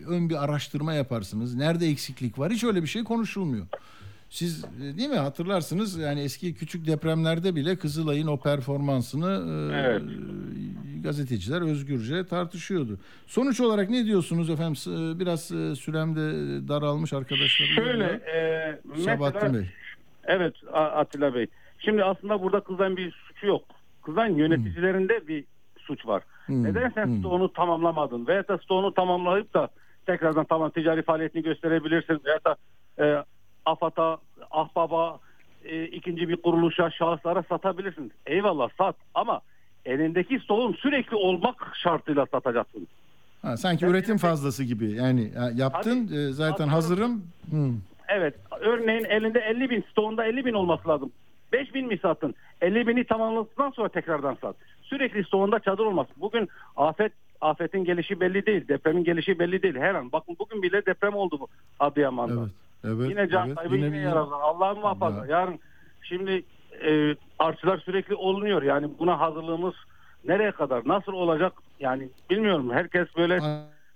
ön bir araştırma yaparsınız. Nerede eksiklik var? Hiç öyle bir şey konuşulmuyor. Siz e, değil mi hatırlarsınız yani eski küçük depremlerde bile Kızılay'ın o performansını e, Evet. gazeteciler özgürce tartışıyordu. Sonuç olarak ne diyorsunuz efendim? E, Biraz e, sürem de daralmış arkadaşlarım. Şöyle e, Sabahattin mesela Bey. Evet Atilla Bey. Şimdi aslında burada kızan bir suçu yok. Kızan yöneticilerinde bir suç var. Hmm, Neden sen hmm. stoğunu tamamlamadın? Veya da stoğunu tamamlayıp da tekrardan tamam ticari faaliyetini gösterebilirsin. Veya da e, AFAD'a, Ahbab'a, e, ikinci bir kuruluşa, şahıslara satabilirsin. Eyvallah sat ama elindeki stoğun sürekli olmak şartıyla satacaksın. Ha, sanki üretim fazlası gibi. Yani ya, yaptın Hadi, e, zaten hazırım. Hı. Evet. Örneğin elinde 50 bin, stoğunda 50 bin olması lazım. 5 bin mi sattın? 50 bini tamamladıktan sonra tekrardan sat. Sürekli stoğunda çadır olmaz. Bugün afet afetin gelişi belli değil. Depremin gelişi belli değil. Her an. Bakın bugün bile deprem oldu bu Adıyaman'da. Evet. Evet. yine can evet. kaybı yine, bir- yaralar. Allah'ın muhafaza. Yarın şimdi e, artçılar sürekli olunuyor. Yani buna hazırlığımız nereye kadar? Nasıl olacak? Yani bilmiyorum. Herkes böyle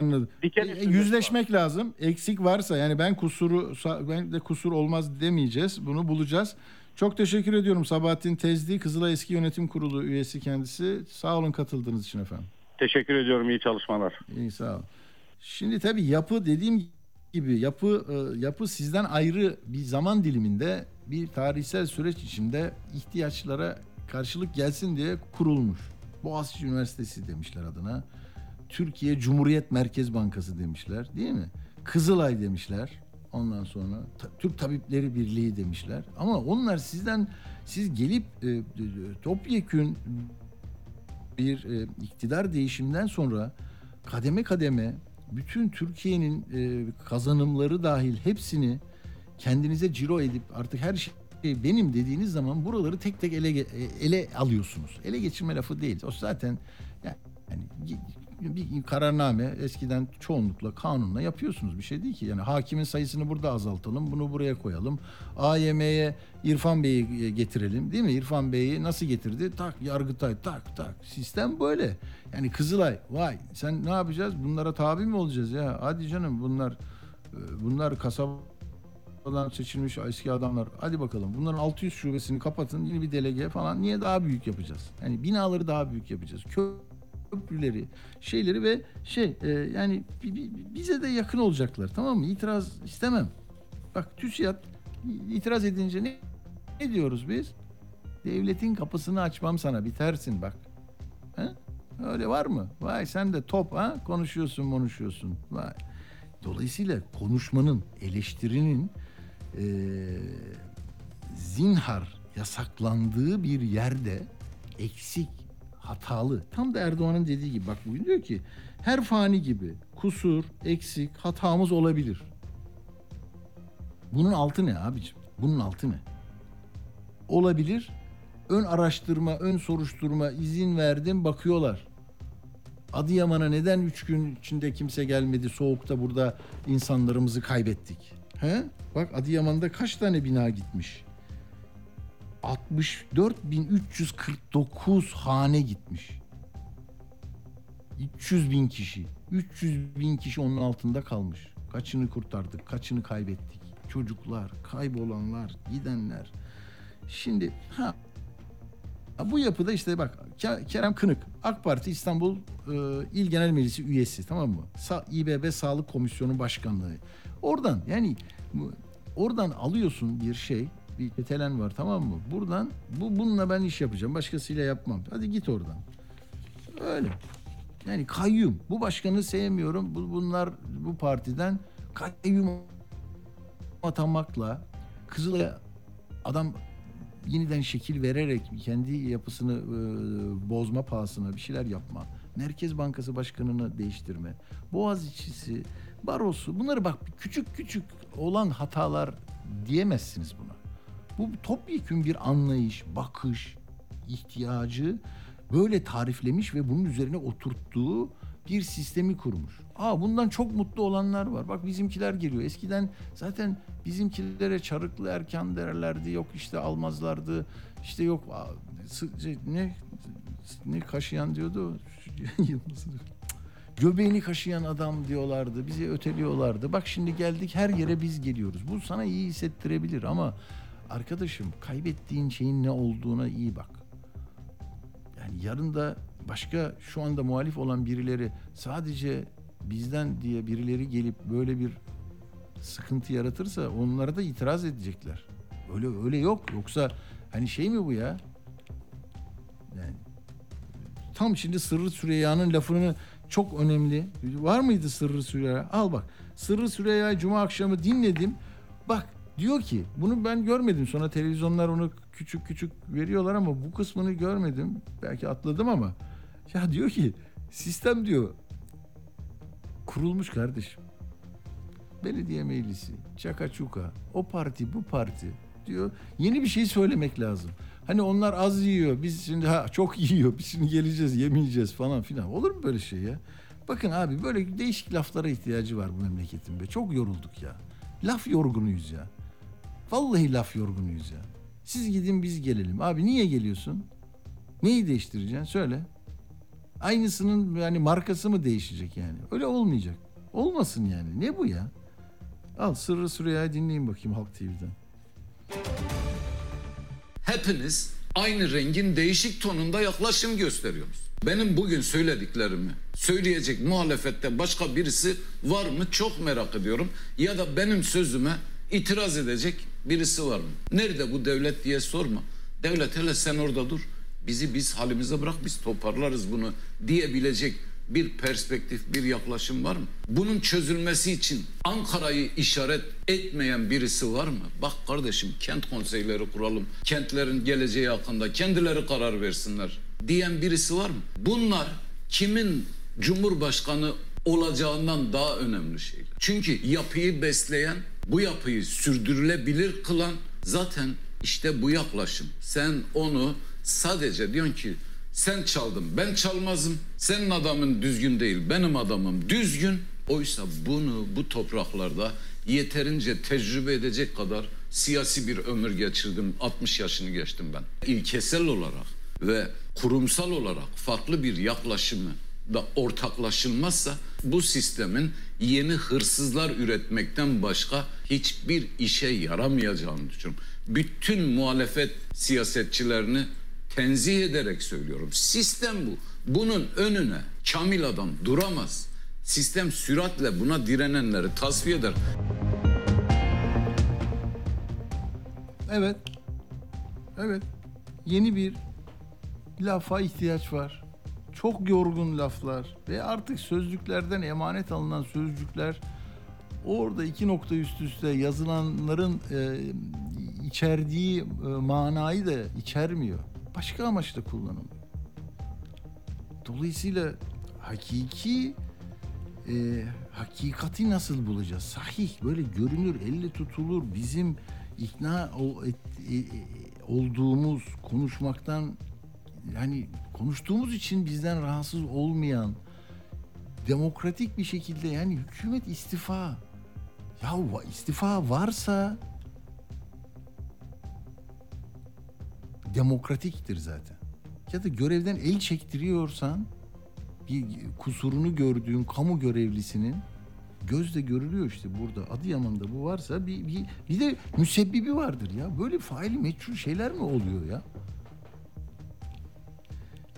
Anladım. Diken E, üstünde yüzleşmek lazım. Eksik varsa yani ben kusuru ben de kusur olmaz demeyeceğiz. Bunu bulacağız. Çok teşekkür ediyorum Sabahattin Tezdi, Kızılay Eski Yönetim Kurulu üyesi kendisi. Sağ olun katıldığınız için efendim. teşekkür ediyorum. İyi çalışmalar. İyi sağ olun. Şimdi tabii yapı dediğim gibi yapı e, yapı sizden ayrı bir zaman diliminde bir tarihsel süreç içinde ihtiyaçlara karşılık gelsin diye kurulmuş. Boğaziçi Üniversitesi demişler adına. Türkiye Cumhuriyet Merkez Bankası demişler değil mi? Kızılay demişler. Ondan sonra Türk Tabipleri Birliği demişler. Ama onlar sizden siz gelip e, topyekün bir e, iktidar değişiminden sonra kademe kademe bütün Türkiye'nin e, kazanımları dahil hepsini kendinize ciro edip artık her şey benim dediğiniz zaman buraları tek tek ele e, ele alıyorsunuz. Ele geçirme lafı değil. O zaten yani bir kararname eskiden çoğunlukla kanunla yapıyorsunuz bir şey değil ki. Yani hakimin sayısını burada azaltalım, bunu buraya koyalım. AYM'ye İrfan Bey'i getirelim değil mi? İrfan Bey'i nasıl getirdi? Tak Yargıtay tak tak. Sistem böyle. Yani Kızılay vay sen ne yapacağız? Bunlara tabi mi olacağız ya? Hadi canım bunlar e, bunlar kasabadan seçilmiş eski adamlar. Hadi bakalım bunların 600 şubesini kapatın yeni bir delege falan. Niye daha büyük yapacağız? Yani binaları daha büyük yapacağız. Köprüleri, şeyleri ve şey e, yani bi- bi- bize de yakın olacaklar tamam mı? İtiraz istemem. Bak TÜSİAD itiraz edince ne, ne diyoruz biz? Devletin kapısını açmam sana bitersin bak. He? Öyle var mı? Vay sen de top ha konuşuyorsun konuşuyorsun. Vay. Dolayısıyla konuşmanın, eleştirinin eee, zinhar yasaklandığı bir yerde eksik, hatalı. Tam da Erdoğan'ın dediği gibi bak bugün diyor ki her fani gibi kusur, eksik, hatamız olabilir. Bunun altı ne abicim? Bunun altı ne? Olabilir. Ön araştırma, ön soruşturma izin verdim bakıyorlar. Adıyaman'a neden üç gün içinde kimse gelmedi soğukta burada insanlarımızı kaybettik? He? Bak Adıyaman'da kaç tane bina gitmiş? 64.349 hane gitmiş. 300 bin kişi. 300 bin kişi onun altında kalmış. Kaçını kurtardık, kaçını kaybettik. Çocuklar, kaybolanlar, gidenler. Şimdi ha Bu yapıda işte bak Ke- Kerem Kınık AK Parti İstanbul e, İl Genel Meclisi üyesi tamam mı? Sa İBB Sağlık Komisyonu Başkanlığı. Oradan yani oradan alıyorsun bir şey bir çetelen var tamam mı? Buradan bu bununla ben iş yapacağım. Başkasıyla yapmam. Hadi git oradan. Öyle. Yani kayyum. Bu başkanı sevmiyorum. Bu, bunlar bu partiden kayyum atamakla Kızılay'a adam yeniden şekil vererek kendi yapısını e, bozma pahasına bir şeyler yapma. Merkez Bankası Başkanı'nı değiştirme. Boğaziçi'si, Barosu bunları bak küçük küçük olan hatalar diyemezsiniz buna. Bu topyekün bir anlayış, bakış, ihtiyacı böyle tariflemiş ve bunun üzerine oturttuğu bir sistemi kurmuş. Aa bundan çok mutlu olanlar var. Bak bizimkiler geliyor. Eskiden zaten bizimkilere çarıklı erken derlerdi. Yok işte almazlardı. İşte yok şey, ne ne kaşıyan diyordu. [LAUGHS] Göbeğini kaşıyan adam diyorlardı. Bizi öteliyorlardı. Bak şimdi geldik her yere biz geliyoruz. Bu sana iyi hissettirebilir ama arkadaşım kaybettiğin şeyin ne olduğuna iyi bak. Yani yarın da başka şu anda muhalif olan birileri sadece bizden diye birileri gelip böyle bir sıkıntı yaratırsa onlara da itiraz edecekler. Öyle öyle yok. Yoksa hani şey mi bu ya? Yani tam şimdi Sırrı Süreyya'nın lafını çok önemli. Var mıydı Sırrı Süreyya? Al bak. Sırrı Süreyya'yı cuma akşamı dinledim. Bak diyor ki bunu ben görmedim. Sonra televizyonlar onu küçük küçük veriyorlar ama bu kısmını görmedim. Belki atladım ama. Ya diyor ki sistem diyor kurulmuş kardeşim. Belediye meclisi, çaka çuka, o parti bu parti diyor. Yeni bir şey söylemek lazım. Hani onlar az yiyor, biz şimdi ha çok yiyor, biz şimdi geleceğiz, yemeyeceğiz falan filan. Olur mu böyle şey ya? Bakın abi böyle değişik laflara ihtiyacı var bu memleketin be. Çok yorulduk ya. Laf yorgunuyuz ya. Vallahi laf yorgunuyuz ya. Siz gidin biz gelelim. Abi niye geliyorsun? Neyi değiştireceksin? Söyle. Aynısının yani markası mı değişecek yani? Öyle olmayacak. Olmasın yani. Ne bu ya? Al Sırrı Süreyya'yı dinleyin bakayım Halk TV'den. hepiniz aynı rengin değişik tonunda yaklaşım gösteriyorsunuz. Benim bugün söylediklerimi söyleyecek muhalefette başka birisi var mı çok merak ediyorum. Ya da benim sözüme itiraz edecek birisi var mı? Nerede bu devlet diye sorma. Devlet hele sen orada dur. Bizi biz halimize bırak biz toparlarız bunu diyebilecek bir perspektif, bir yaklaşım var mı? Bunun çözülmesi için Ankara'yı işaret etmeyen birisi var mı? Bak kardeşim kent konseyleri kuralım. Kentlerin geleceği hakkında kendileri karar versinler diyen birisi var mı? Bunlar kimin cumhurbaşkanı olacağından daha önemli şeyler. Çünkü yapıyı besleyen, bu yapıyı sürdürülebilir kılan zaten işte bu yaklaşım. Sen onu sadece diyorsun ki sen çaldın ben çalmazım. Senin adamın düzgün değil benim adamım düzgün. Oysa bunu bu topraklarda yeterince tecrübe edecek kadar siyasi bir ömür geçirdim. 60 yaşını geçtim ben. İlkesel olarak ve kurumsal olarak farklı bir yaklaşımı da ortaklaşılmazsa bu sistemin yeni hırsızlar üretmekten başka hiçbir işe yaramayacağını düşünüyorum. Bütün muhalefet siyasetçilerini tenzih ederek söylüyorum. Sistem bu. Bunun önüne kamil adam duramaz. Sistem süratle buna direnenleri tasfiye eder. Evet. Evet. Yeni bir lafa ihtiyaç var. Çok yorgun laflar ve artık sözlüklerden emanet alınan sözcükler orada iki nokta üst üste yazılanların e, içerdiği e, manayı da içermiyor. Başka amaçla kullanılıyor. Dolayısıyla hakiki e, hakikati nasıl bulacağız? Sahih böyle görünür, elle tutulur bizim ikna ol- et- e- e- olduğumuz konuşmaktan yani konuştuğumuz için bizden rahatsız olmayan demokratik bir şekilde yani hükümet istifa. Ya istifa varsa demokratiktir zaten. Ya da görevden el çektiriyorsan bir kusurunu gördüğün kamu görevlisinin gözle görülüyor işte burada Adıyaman'da bu varsa bir, bir, bir de müsebbibi vardır ya. Böyle faili meçhul şeyler mi oluyor ya?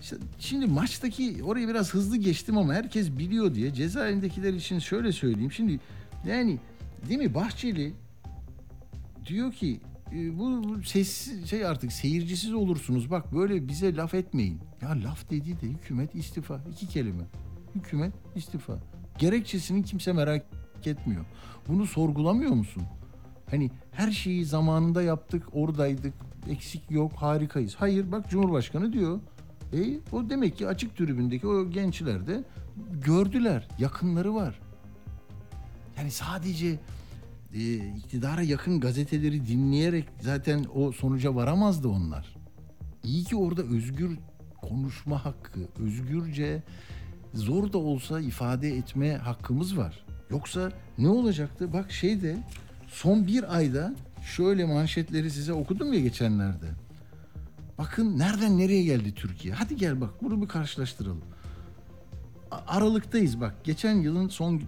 İşte şimdi maçtaki orayı biraz hızlı geçtim ama herkes biliyor diye cezaevindekiler için şöyle söyleyeyim. Şimdi yani değil mi Bahçeli diyor ki e, bu bu sessiz şey artık seyircisiz olursunuz. Bak böyle bize laf etmeyin. Ya laf dediği de hükümet istifa. iki kelime. Hükümet istifa. Gerekçesini kimse merak etmiyor. Bunu sorgulamıyor musun? Hani her şeyi zamanında yaptık, oradaydık, eksik yok, harikayız. Hayır bak Cumhurbaşkanı diyor. E o demek ki açık tribündeki o gençler de gördüler, yakınları var. Yani sadece e, iktidara yakın gazeteleri dinleyerek zaten o sonuca varamazdı onlar. İyi ki orada özgür konuşma hakkı, özgürce zor da olsa ifade etme hakkımız var. Yoksa ne olacaktı? Bak şeyde son bir ayda şöyle manşetleri size okudum ya geçenlerde. Bakın nereden nereye geldi Türkiye. Hadi gel bak bunu bir karşılaştıralım. Aralıktayız bak. Geçen yılın son e,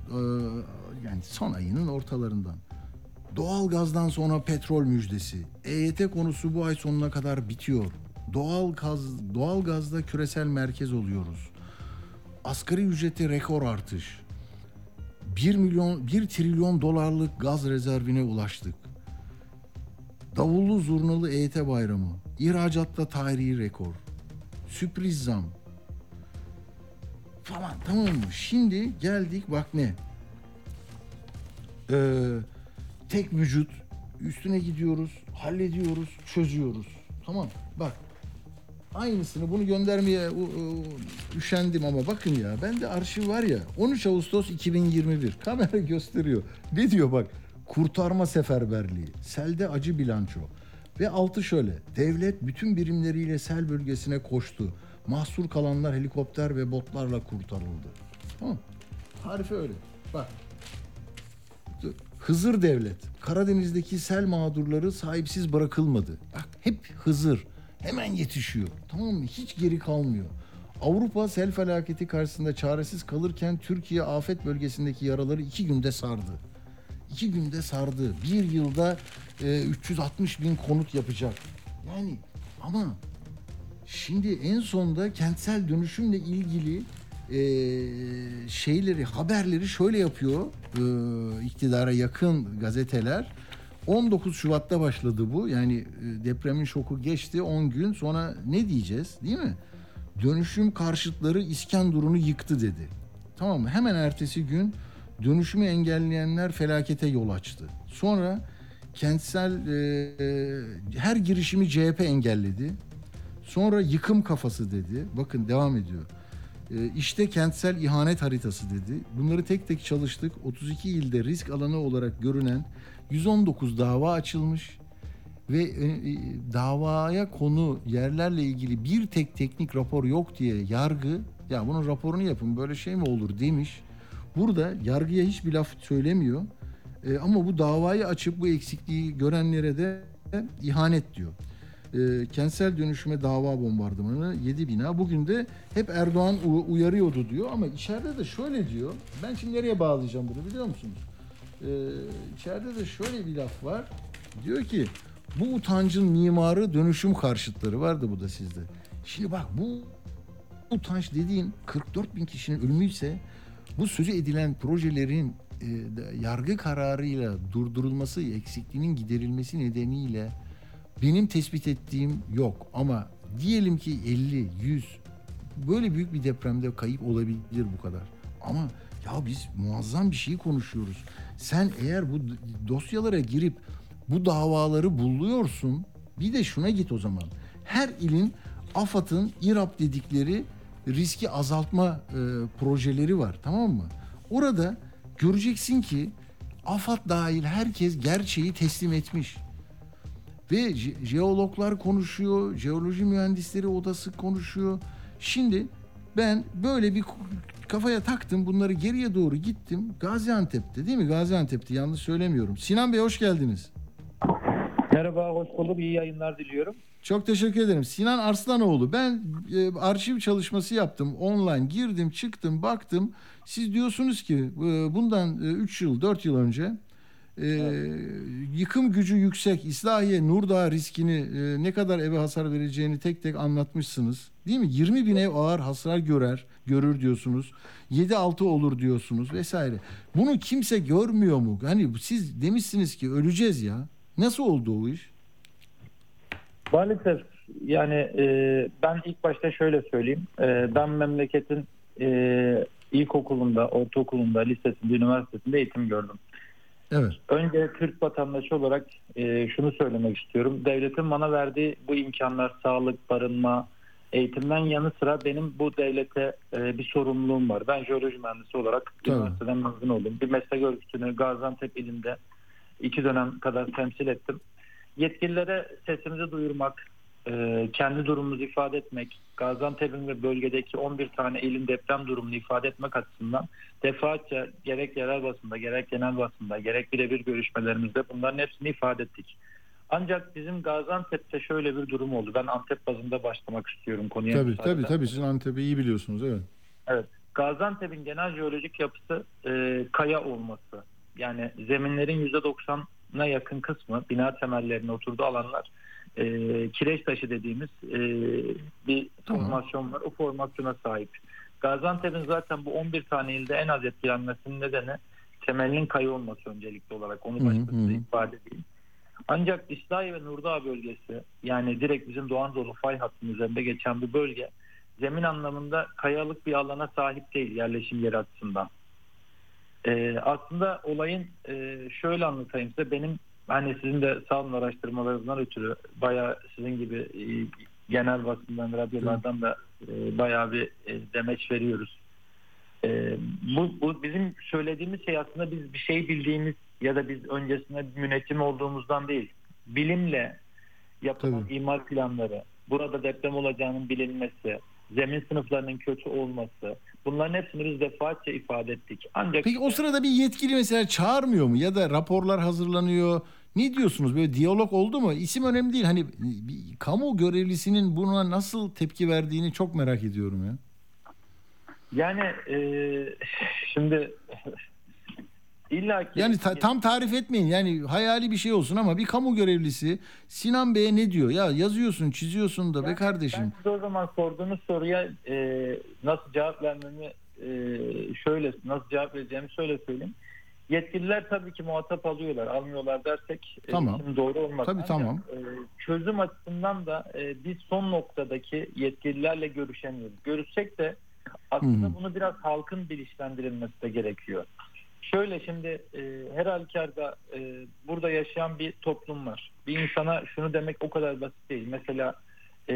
yani son ayının ortalarından. Doğal gazdan sonra petrol müjdesi. EYT konusu bu ay sonuna kadar bitiyor. Doğal gaz doğal gazda küresel merkez oluyoruz. Asgari ücreti rekor artış. 1 milyon 1 trilyon dolarlık gaz rezervine ulaştık. Davullu zurnalı EYT bayramı. İhracatta tarihi rekor. Sürpriz zam. Falan tamam mı? Şimdi geldik bak ne? Ee, tek vücut üstüne gidiyoruz, hallediyoruz, çözüyoruz. Tamam bak aynısını bunu göndermeye u- u- üşendim ama bakın ya bende arşiv var ya 13 Ağustos 2021 kamera [LAUGHS] gösteriyor. Ne diyor bak kurtarma seferberliği, selde acı bilanço ve altı şöyle devlet bütün birimleriyle sel bölgesine koştu. Mahsur kalanlar helikopter ve botlarla kurtarıldı. Tamam. Tarifi öyle. Bak Hızır Devlet. Karadeniz'deki sel mağdurları sahipsiz bırakılmadı. Bak hep Hızır. Hemen yetişiyor. Tamam mı? Hiç geri kalmıyor. Avrupa sel felaketi karşısında çaresiz kalırken Türkiye afet bölgesindeki yaraları iki günde sardı. İki günde sardı. Bir yılda e, 360 bin konut yapacak. Yani ama Şimdi en sonda kentsel dönüşümle ilgili e, şeyleri, haberleri şöyle yapıyor e, iktidara yakın gazeteler. 19 Şubat'ta başladı bu. Yani e, depremin şoku geçti 10 gün sonra ne diyeceğiz değil mi? Dönüşüm karşıtları İskenderun'u yıktı dedi. Tamam mı? Hemen ertesi gün dönüşümü engelleyenler felakete yol açtı. Sonra kentsel e, e, her girişimi CHP engelledi. Sonra yıkım kafası dedi. Bakın devam ediyor. Ee, işte kentsel ihanet haritası dedi. Bunları tek tek çalıştık. 32 ilde risk alanı olarak görünen 119 dava açılmış ve e, e, davaya konu yerlerle ilgili bir tek teknik rapor yok diye yargı ya bunun raporunu yapın böyle şey mi olur demiş. Burada yargıya hiçbir laf söylemiyor. E, ama bu davayı açıp bu eksikliği görenlere de ihanet diyor e, kentsel dönüşüme dava bombardımanı 7 bina. Bugün de hep Erdoğan uyarıyordu diyor ama içeride de şöyle diyor. Ben şimdi nereye bağlayacağım bunu biliyor musunuz? E, içeride de şöyle bir laf var. Diyor ki bu utancın mimarı dönüşüm karşıtları vardı bu da sizde. Şimdi bak bu utanç dediğin 44 bin kişinin ölümüyse bu sözü edilen projelerin e, yargı kararıyla durdurulması, eksikliğinin giderilmesi nedeniyle benim tespit ettiğim yok ama diyelim ki 50, 100 böyle büyük bir depremde kayıp olabilir bu kadar. Ama ya biz muazzam bir şey konuşuyoruz. Sen eğer bu dosyalara girip bu davaları buluyorsun bir de şuna git o zaman. Her ilin AFAD'ın İRAP dedikleri riski azaltma e, projeleri var tamam mı? Orada göreceksin ki AFAD dahil herkes gerçeği teslim etmiş. Ve je- jeologlar konuşuyor, jeoloji mühendisleri odası konuşuyor. Şimdi ben böyle bir kafaya taktım bunları geriye doğru gittim. Gaziantep'te değil mi? Gaziantep'te yanlış söylemiyorum. Sinan Bey hoş geldiniz. Merhaba, hoş bulduk. İyi yayınlar diliyorum. Çok teşekkür ederim. Sinan Arslanoğlu. Ben e, arşiv çalışması yaptım. Online girdim, çıktım, baktım. Siz diyorsunuz ki e, bundan 3 yıl, 4 yıl önce e, yıkım gücü yüksek İslahiye Nurdağ riskini e, ne kadar eve hasar vereceğini tek tek anlatmışsınız. Değil mi? 20 bin ev ağır hasar görer, görür diyorsunuz. 7-6 olur diyorsunuz vesaire. Bunu kimse görmüyor mu? Hani siz demişsiniz ki öleceğiz ya. Nasıl oldu o iş? Maalesef yani e, ben ilk başta şöyle söyleyeyim. E, ben memleketin e, ilkokulunda, ortaokulunda, lisesinde, üniversitesinde eğitim gördüm. Evet. Önce Türk vatandaşı olarak e, şunu söylemek istiyorum. Devletin bana verdiği bu imkanlar, sağlık, barınma, eğitimden yanı sıra benim bu devlete e, bir sorumluluğum var. Ben jeoloji mühendisi olarak Tabii. üniversiteden mezun oldum. Bir meslek örgütünü Gaziantep ilinde iki dönem kadar temsil ettim. Yetkililere sesimizi duyurmak, e, kendi durumumuzu ifade etmek, Gaziantep'in ve bölgedeki 11 tane ilin deprem durumunu ifade etmek açısından defaatçe gerek yerel basında, gerek genel basında, gerek birebir görüşmelerimizde bunların hepsini ifade ettik. Ancak bizim Gaziantep'te şöyle bir durum oldu. Ben Antep bazında başlamak istiyorum konuya. Tabii müsaade tabii tabii sizin Antep'i iyi biliyorsunuz evet. Evet. Gaziantep'in genel jeolojik yapısı e, kaya olması. Yani zeminlerin %90'a yakın kısmı bina temellerine oturduğu alanlar e, kireç taşı dediğimiz e, bir Tamam. formasyon var. O formasyona sahip. Gaziantep'in zaten bu 11 tane ilde en az etkilenmesinin nedeni temelinin kaya olması öncelikli olarak. Onu bir ifade değil. Ancak İslahi ve Nurdağ bölgesi yani direkt bizim Doğu Anadolu fay hattının üzerinde geçen bu bölge zemin anlamında kayalık bir alana sahip değil yerleşim yeri açısından. Ee, aslında olayın e, şöyle anlatayım size benim hani sizin de sağ olun araştırmalarınızdan ötürü bayağı sizin gibi e, genel basından radyolardan da e, bayağı bir e, demeç veriyoruz. E, bu, bu bizim söylediğimiz şey aslında biz bir şey bildiğimiz ya da biz öncesinde müneccim olduğumuzdan değil. Bilimle yapılan Tabii. imar planları, burada deprem olacağının bilinmesi, zemin sınıflarının kötü olması, bunların hepsini biz defaatçe ifade ettik. Ancak Peki o sırada bir yetkili mesela çağırmıyor mu ya da raporlar hazırlanıyor? Ne diyorsunuz? Böyle diyalog oldu mu? İsim önemli değil. Hani bir kamu görevlisinin buna nasıl tepki verdiğini çok merak ediyorum ya. yani e, şimdi illa ki Yani ta- tam tarif etmeyin. Yani hayali bir şey olsun ama bir kamu görevlisi Sinan Bey'e ne diyor? Ya yazıyorsun, çiziyorsun da be kardeşim. Ben size o zaman sorduğunuz soruya e, nasıl cevap vermemi e, şöyle nasıl cevap vereceğimi şöyle söyleyeyim. Yetkililer tabii ki muhatap alıyorlar. Almıyorlar dersek e, Tamam. isim doğru olmaz. Tabii, Ancak, tamam. e, çözüm açısından da e, biz son noktadaki yetkililerle görüşemiyoruz. Görüşsek de aslında hı. bunu biraz halkın bilinçlendirilmesi de gerekiyor. Şöyle şimdi e, her halükarda e, burada yaşayan bir toplum var. Bir insana şunu demek o kadar basit değil. Mesela e,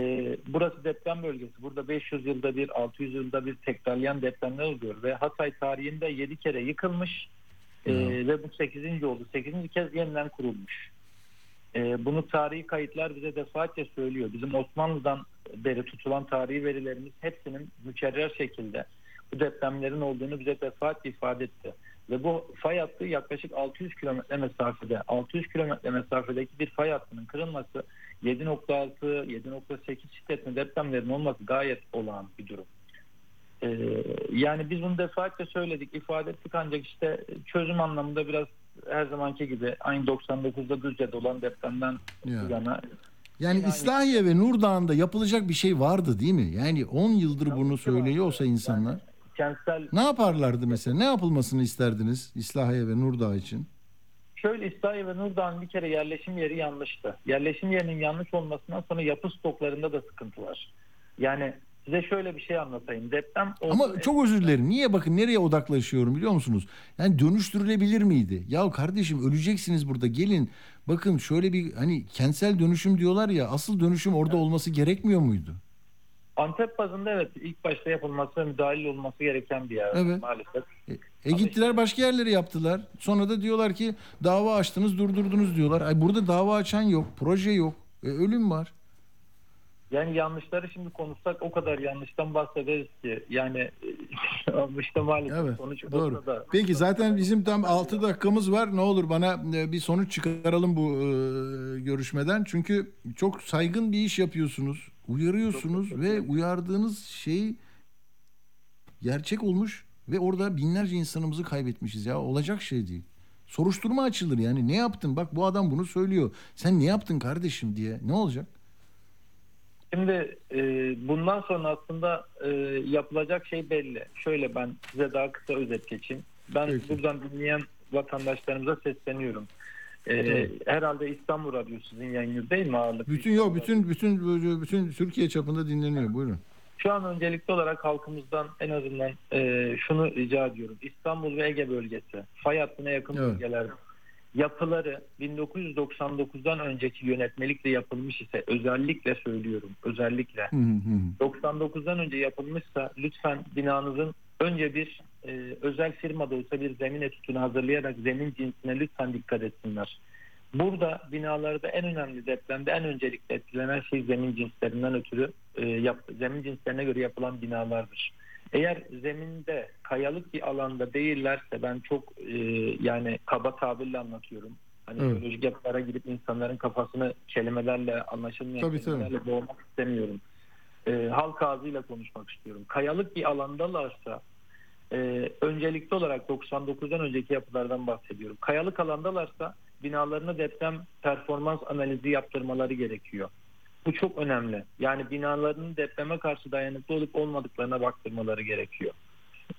burası deprem bölgesi. Burada 500 yılda bir, 600 yılda bir tekrarlayan depremler oluyor. Ve Hatay tarihinde 7 kere yıkılmış e, ve bu 8. oldu. 8. kez yeniden kurulmuş. E, bunu tarihi kayıtlar bize defaatle söylüyor. Bizim Osmanlı'dan beri tutulan tarihi verilerimiz hepsinin mükerrer şekilde bu depremlerin olduğunu bize defaatle ifade etti. Ve bu fay hattı yaklaşık 600 kilometre mesafede. 600 kilometre mesafedeki bir fay hattının kırılması 7.6, 7.8 şiddetli depremlerin olması gayet olağan bir durum. Ee, yani biz bunu defaatle söyledik, ifade ettik ancak işte çözüm anlamında biraz her zamanki gibi aynı 99'da Düzce'de olan depremden Ya. bu yana Yani İslahiye ve Nurdağ'ında yapılacak bir şey vardı değil mi? Yani 10 yıldır bunu söylüyorsa insanlar. Kentsel Ne yaparlardı mesela? Ne yapılmasını isterdiniz İslahiye ve Nurdağ için? Şöyle İslahiye ve Nurdağ'ın bir kere yerleşim yeri yanlıştı. Yerleşim yerinin yanlış olmasından sonra yapı stoklarında da sıkıntı var. Yani size şöyle bir şey anlatayım. Deprem oldu. Ama çok özür dilerim. Niye bakın nereye odaklaşıyorum biliyor musunuz? Yani dönüştürülebilir miydi? Ya kardeşim öleceksiniz burada gelin. Bakın şöyle bir hani kentsel dönüşüm diyorlar ya asıl dönüşüm orada olması gerekmiyor muydu? Antep bazında evet ilk başta yapılması müdahil olması gereken bir yer Evet. maalesef. E gittiler başka yerlere yaptılar. Sonra da diyorlar ki dava açtınız durdurdunuz diyorlar. Ay burada dava açan yok, proje yok. E, ölüm var. Yani yanlışları şimdi konuşsak o kadar yanlıştan bahsederiz ki yani [LAUGHS] işte maalesef Evet, sonuç doğru. ortada. Peki zaten bizim tam 6 dakikamız var. Ne olur bana e, bir sonuç çıkaralım bu e, görüşmeden. Çünkü çok saygın bir iş yapıyorsunuz. Uyarıyorsunuz ve uyardığınız şey gerçek olmuş ve orada binlerce insanımızı kaybetmişiz ya. Olacak şey değil. Soruşturma açılır yani. Ne yaptın? Bak bu adam bunu söylüyor. Sen ne yaptın kardeşim diye. Ne olacak? Şimdi e, bundan sonra aslında e, yapılacak şey belli. Şöyle ben size daha kısa özet geçeyim. Ben Peki. buradan dinleyen vatandaşlarımıza sesleniyorum. Ee, herhalde İstanbul Radyo sizin yayınınız değil mi ağırlık? Bütün yok bütün bütün bütün Türkiye çapında dinleniyor. Buyurun. Şu an öncelikli olarak halkımızdan en azından e, şunu rica ediyorum. İstanbul ve Ege bölgesi, fay hattına yakın Evet. bölgeler yapıları 1999'dan önceki yönetmelikle yapılmış ise özellikle söylüyorum özellikle Hı hı hı. 99'dan önce yapılmışsa lütfen binanızın önce bir e, özel firmada olsa bir zemin etütünü hazırlayarak zemin cinsine lütfen dikkat etsinler. Burada binalarda en önemli depremde en öncelikle etkilenen şey zemin cinslerinden ötürü e, yap, zemin cinslerine göre yapılan binalardır. Eğer zeminde kayalık bir alanda değillerse ben çok e, yani kaba tabirle anlatıyorum. Hani Evet. biyolojik yapılara girip insanların kafasını kelimelerle anlaşılmayan Tabii, tabii. kelimelerle boğmak istemiyorum. E, halk ağzıyla konuşmak istiyorum. Kayalık bir alandalarsa e, öncelikli olarak 99'dan önceki yapılardan bahsediyorum. Kayalık alandalarsa binalarına deprem performans analizi yaptırmaları gerekiyor. Bu çok önemli. Yani binalarının depreme karşı dayanıklı olup olmadıklarına baktırmaları gerekiyor.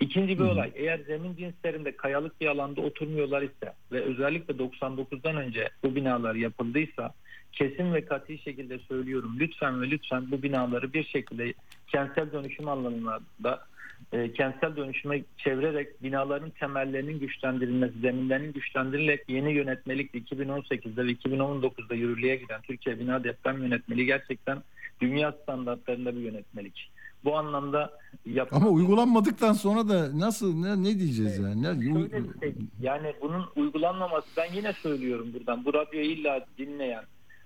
İkinci bir olay eğer zemin cinslerinde kayalık bir alanda oturmuyorlar ise ve özellikle 99'dan önce bu binalar yapıldıysa kesin ve katı şekilde söylüyorum lütfen ve lütfen bu binaları bir şekilde kentsel dönüşüm alanlarında e, kentsel dönüşüme çevirerek binaların temellerinin güçlendirilmesi, zeminlerinin güçlendirilerek yeni yönetmelik 2018'de ve 2019'da yürürlüğe giden Türkiye Bina Deprem Yönetmeliği gerçekten dünya standartlarında bir yönetmelik. Bu anlamda yap Ama uygulanmadıktan sonra da nasıl ne, ne diyeceğiz yani? Ne, şey, yani bunun uygulanmaması ben yine söylüyorum buradan bu radyoyu illa dinleyen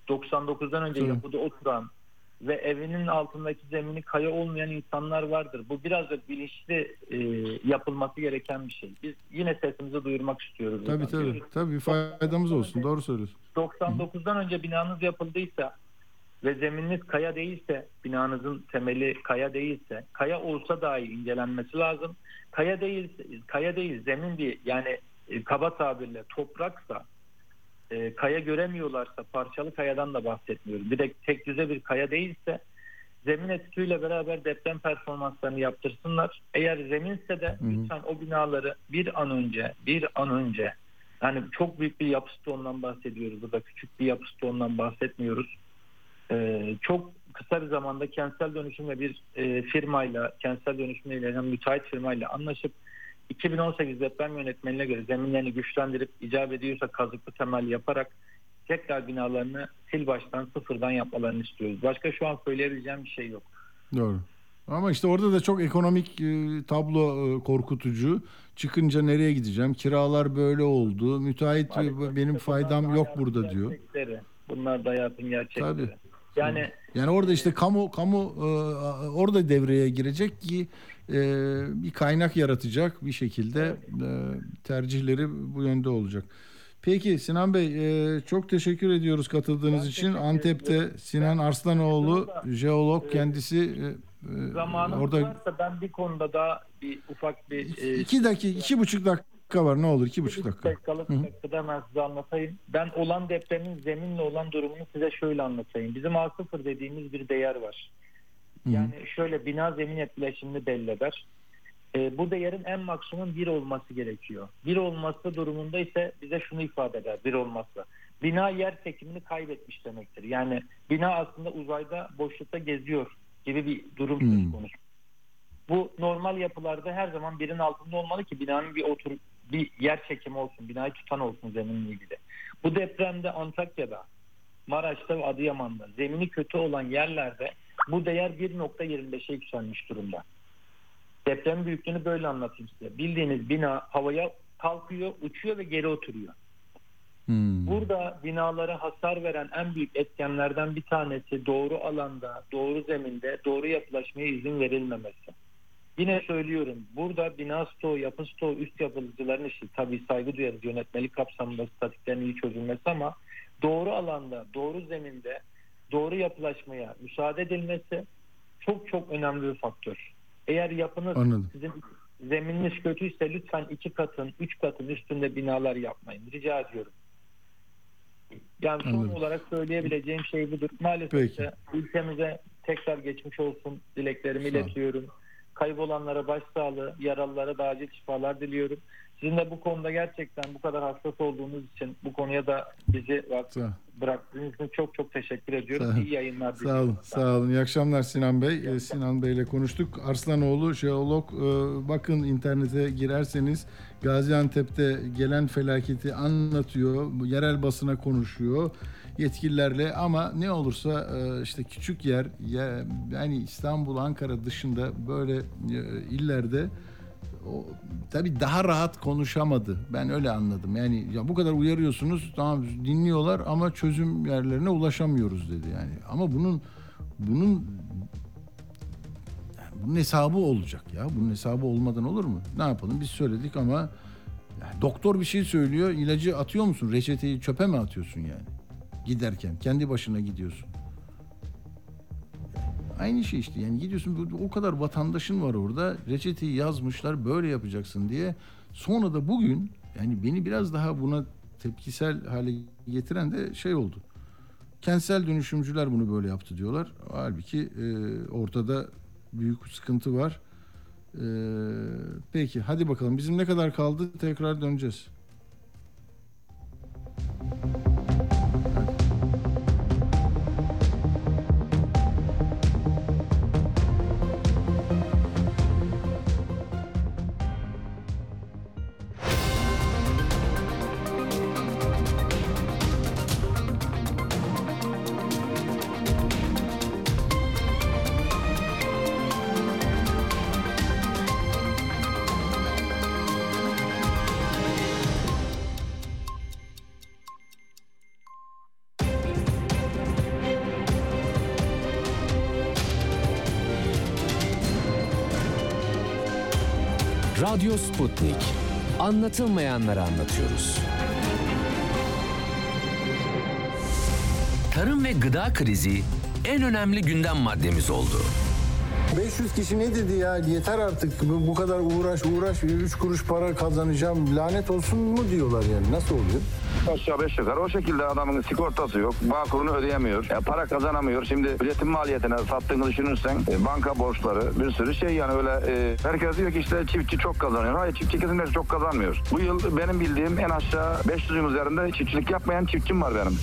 99'dan önce Tabii. yapıda oturan ve evinin altındaki zemini kaya olmayan insanlar vardır. Bu biraz da bilinçli e, yapılması gereken bir şey. Biz yine sesimizi duyurmak istiyoruz. Tabii buradan. tabii. Tabii bir faydamız olsun. Doğru söylüyorsun. 99'dan önce binanız yapıldıysa ve zemininiz kaya değilse, binanızın temeli kaya değilse, kaya olsa dahi incelenmesi lazım. Kaya değil, kaya değil, zemin değil. Yani e, kaba tabirle topraksa, e, kaya göremiyorlarsa, parçalı kayadan da bahsetmiyorum. Bir de tek düze bir kaya değilse, zemin etütüyle beraber deprem performanslarını yaptırsınlar. Eğer zeminse de Hı hı. lütfen o binaları bir an önce, bir an önce yani çok büyük bir yapı stoğundan bahsediyoruz. Burada küçük bir yapı stoğundan bahsetmiyoruz. Ee, çok kısa bir zamanda kentsel dönüşümle bir e, firmayla, kentsel dönüşümle ilgilenen müteahhit firmayla anlaşıp 2018 deprem yönetmeliğine göre zeminlerini güçlendirip icap ediyorsa kazıklı temel yaparak tekrar binalarını sil baştan sıfırdan yapmalarını istiyoruz. Başka şu an söyleyebileceğim bir şey yok. Doğru. Ama işte orada da çok ekonomik e, tablo e, korkutucu. Çıkınca nereye gideceğim? Kiralar böyle oldu. Müteahhit Maalesef benim faydam da yok burada diyor. Bunlar da hayatın gerçekleri. Tabii. Yani Yani orada işte kamu kamu e, orada devreye girecek ki e, bir kaynak yaratacak bir şekilde e, tercihleri bu yönde olacak. Peki Sinan Bey e, çok teşekkür ediyoruz katıldığınız Ben için. Antep'te ediyorum. Sinan Ben- Arslanoğlu Şurada, jeolog e, kendisi e, e, zamanımız orada varsa ben bir konuda daha bir ufak bir e, iki dakika iki buçuk dakika var ne olur iki buçuk dakika. dakikalık Hı hı. dakikada hemen size anlatayım. Ben olan depremin zeminle olan durumunu size şöyle anlatayım. Bizim A0 dediğimiz bir değer var. Yani şöyle bina zemin etkileşimini belli eder. Ee, bu değerin en maksimum bir olması gerekiyor. Bir olması durumunda ise bize şunu ifade eder bir olmazsa. Bina yer çekimini kaybetmiş demektir. Yani bina aslında uzayda boşlukta geziyor gibi bir durum söz Hmm. konusu. Bu normal yapılarda her zaman birin altında olmalı ki binanın bir otur bir yer çekimi olsun, binayı tutan olsun zeminle ilgili. Bu depremde Antakya'da, Maraş'ta ve Adıyaman'da zemini kötü olan yerlerde bu değer 1.25'e yükselmiş durumda. Deprem büyüklüğünü böyle anlatayım size. Bildiğiniz bina havaya kalkıyor, uçuyor ve geri oturuyor. Hmm. Burada binalara hasar veren en büyük etkenlerden bir tanesi doğru alanda, doğru zeminde, doğru yapılaşmaya izin verilmemesi. Yine söylüyorum burada bina stoğu, yapı stoğu, üst yapıcıların işi tabii saygı duyarız yönetmelik kapsamında statiklerin iyi çözülmesi ama doğru alanda, doğru zeminde, doğru yapılaşmaya müsaade edilmesi çok çok önemli bir faktör. Eğer yapınız Anladım. sizin zemininiz kötüyse lütfen iki katın, üç katın üstünde binalar yapmayın. Rica ediyorum. Yani son Anladım. olarak söyleyebileceğim şey budur. Maalesef Peki. ülkemize tekrar geçmiş olsun dileklerimi iletiyorum. Kaybolanlara başsağlığı, yaralılara da acil şifalar diliyorum. Sizin de bu konuda gerçekten bu kadar hassas olduğunuz için bu konuya da bizi bıraktığınız için çok çok teşekkür ediyorum. Sağ- İyi yayınlar sağ olun, sağ olun. İyi akşamlar Sinan Bey. Ee, Sinan Bey ile konuştuk. Arslanoğlu jeolog. Ee, bakın internete girerseniz Gaziantep'te gelen felaketi anlatıyor. Yerel basına konuşuyor yetkililerle ama ne olursa e, işte küçük yer ya, yani İstanbul, Ankara dışında böyle e, illerde o tabii daha rahat konuşamadı. Ben öyle anladım. Yani ya bu kadar uyarıyorsunuz tamam dinliyorlar ama çözüm yerlerine ulaşamıyoruz dedi yani. Ama bunun bunun yani bunun hesabı olacak ya. Bunun hesabı olmadan olur mu? Ne yapalım? Biz söyledik ama yani doktor bir şey söylüyor. ilacı atıyor musun? Reçeteyi çöpe mi atıyorsun yani? Giderken kendi başına gidiyorsun. Aynı şey işte yani gidiyorsun o kadar vatandaşın var orada reçeteyi yazmışlar böyle yapacaksın diye. Sonra da bugün yani beni biraz daha buna tepkisel hale getiren de şey oldu. Kentsel dönüşümcüler bunu böyle yaptı diyorlar. Halbuki e, ortada büyük sıkıntı var. E, peki hadi bakalım bizim ne kadar kaldı tekrar döneceğiz. Radyo Sputnik. Anlatılmayanları anlatıyoruz. Tarım ve gıda krizi en önemli gündem maddemiz oldu. 500 kişi ne dedi ya yeter artık bu, kadar uğraş uğraş 3 kuruş para kazanacağım lanet olsun mu diyorlar yani nasıl oluyor? Aşağı beş yukarı o şekilde adamın sigortası yok. Bağkurunu ödeyemiyor. E, para kazanamıyor. Şimdi üretim maliyetine sattığını düşünürsen e, banka borçları bir sürü şey yani öyle e, herkes diyor ki işte çiftçi çok kazanıyor. Hayır çiftçi kesinlikle çok kazanmıyor. Bu yıl benim bildiğim en aşağı 500'ün üzerinde çiftçilik yapmayan çiftçim var benim.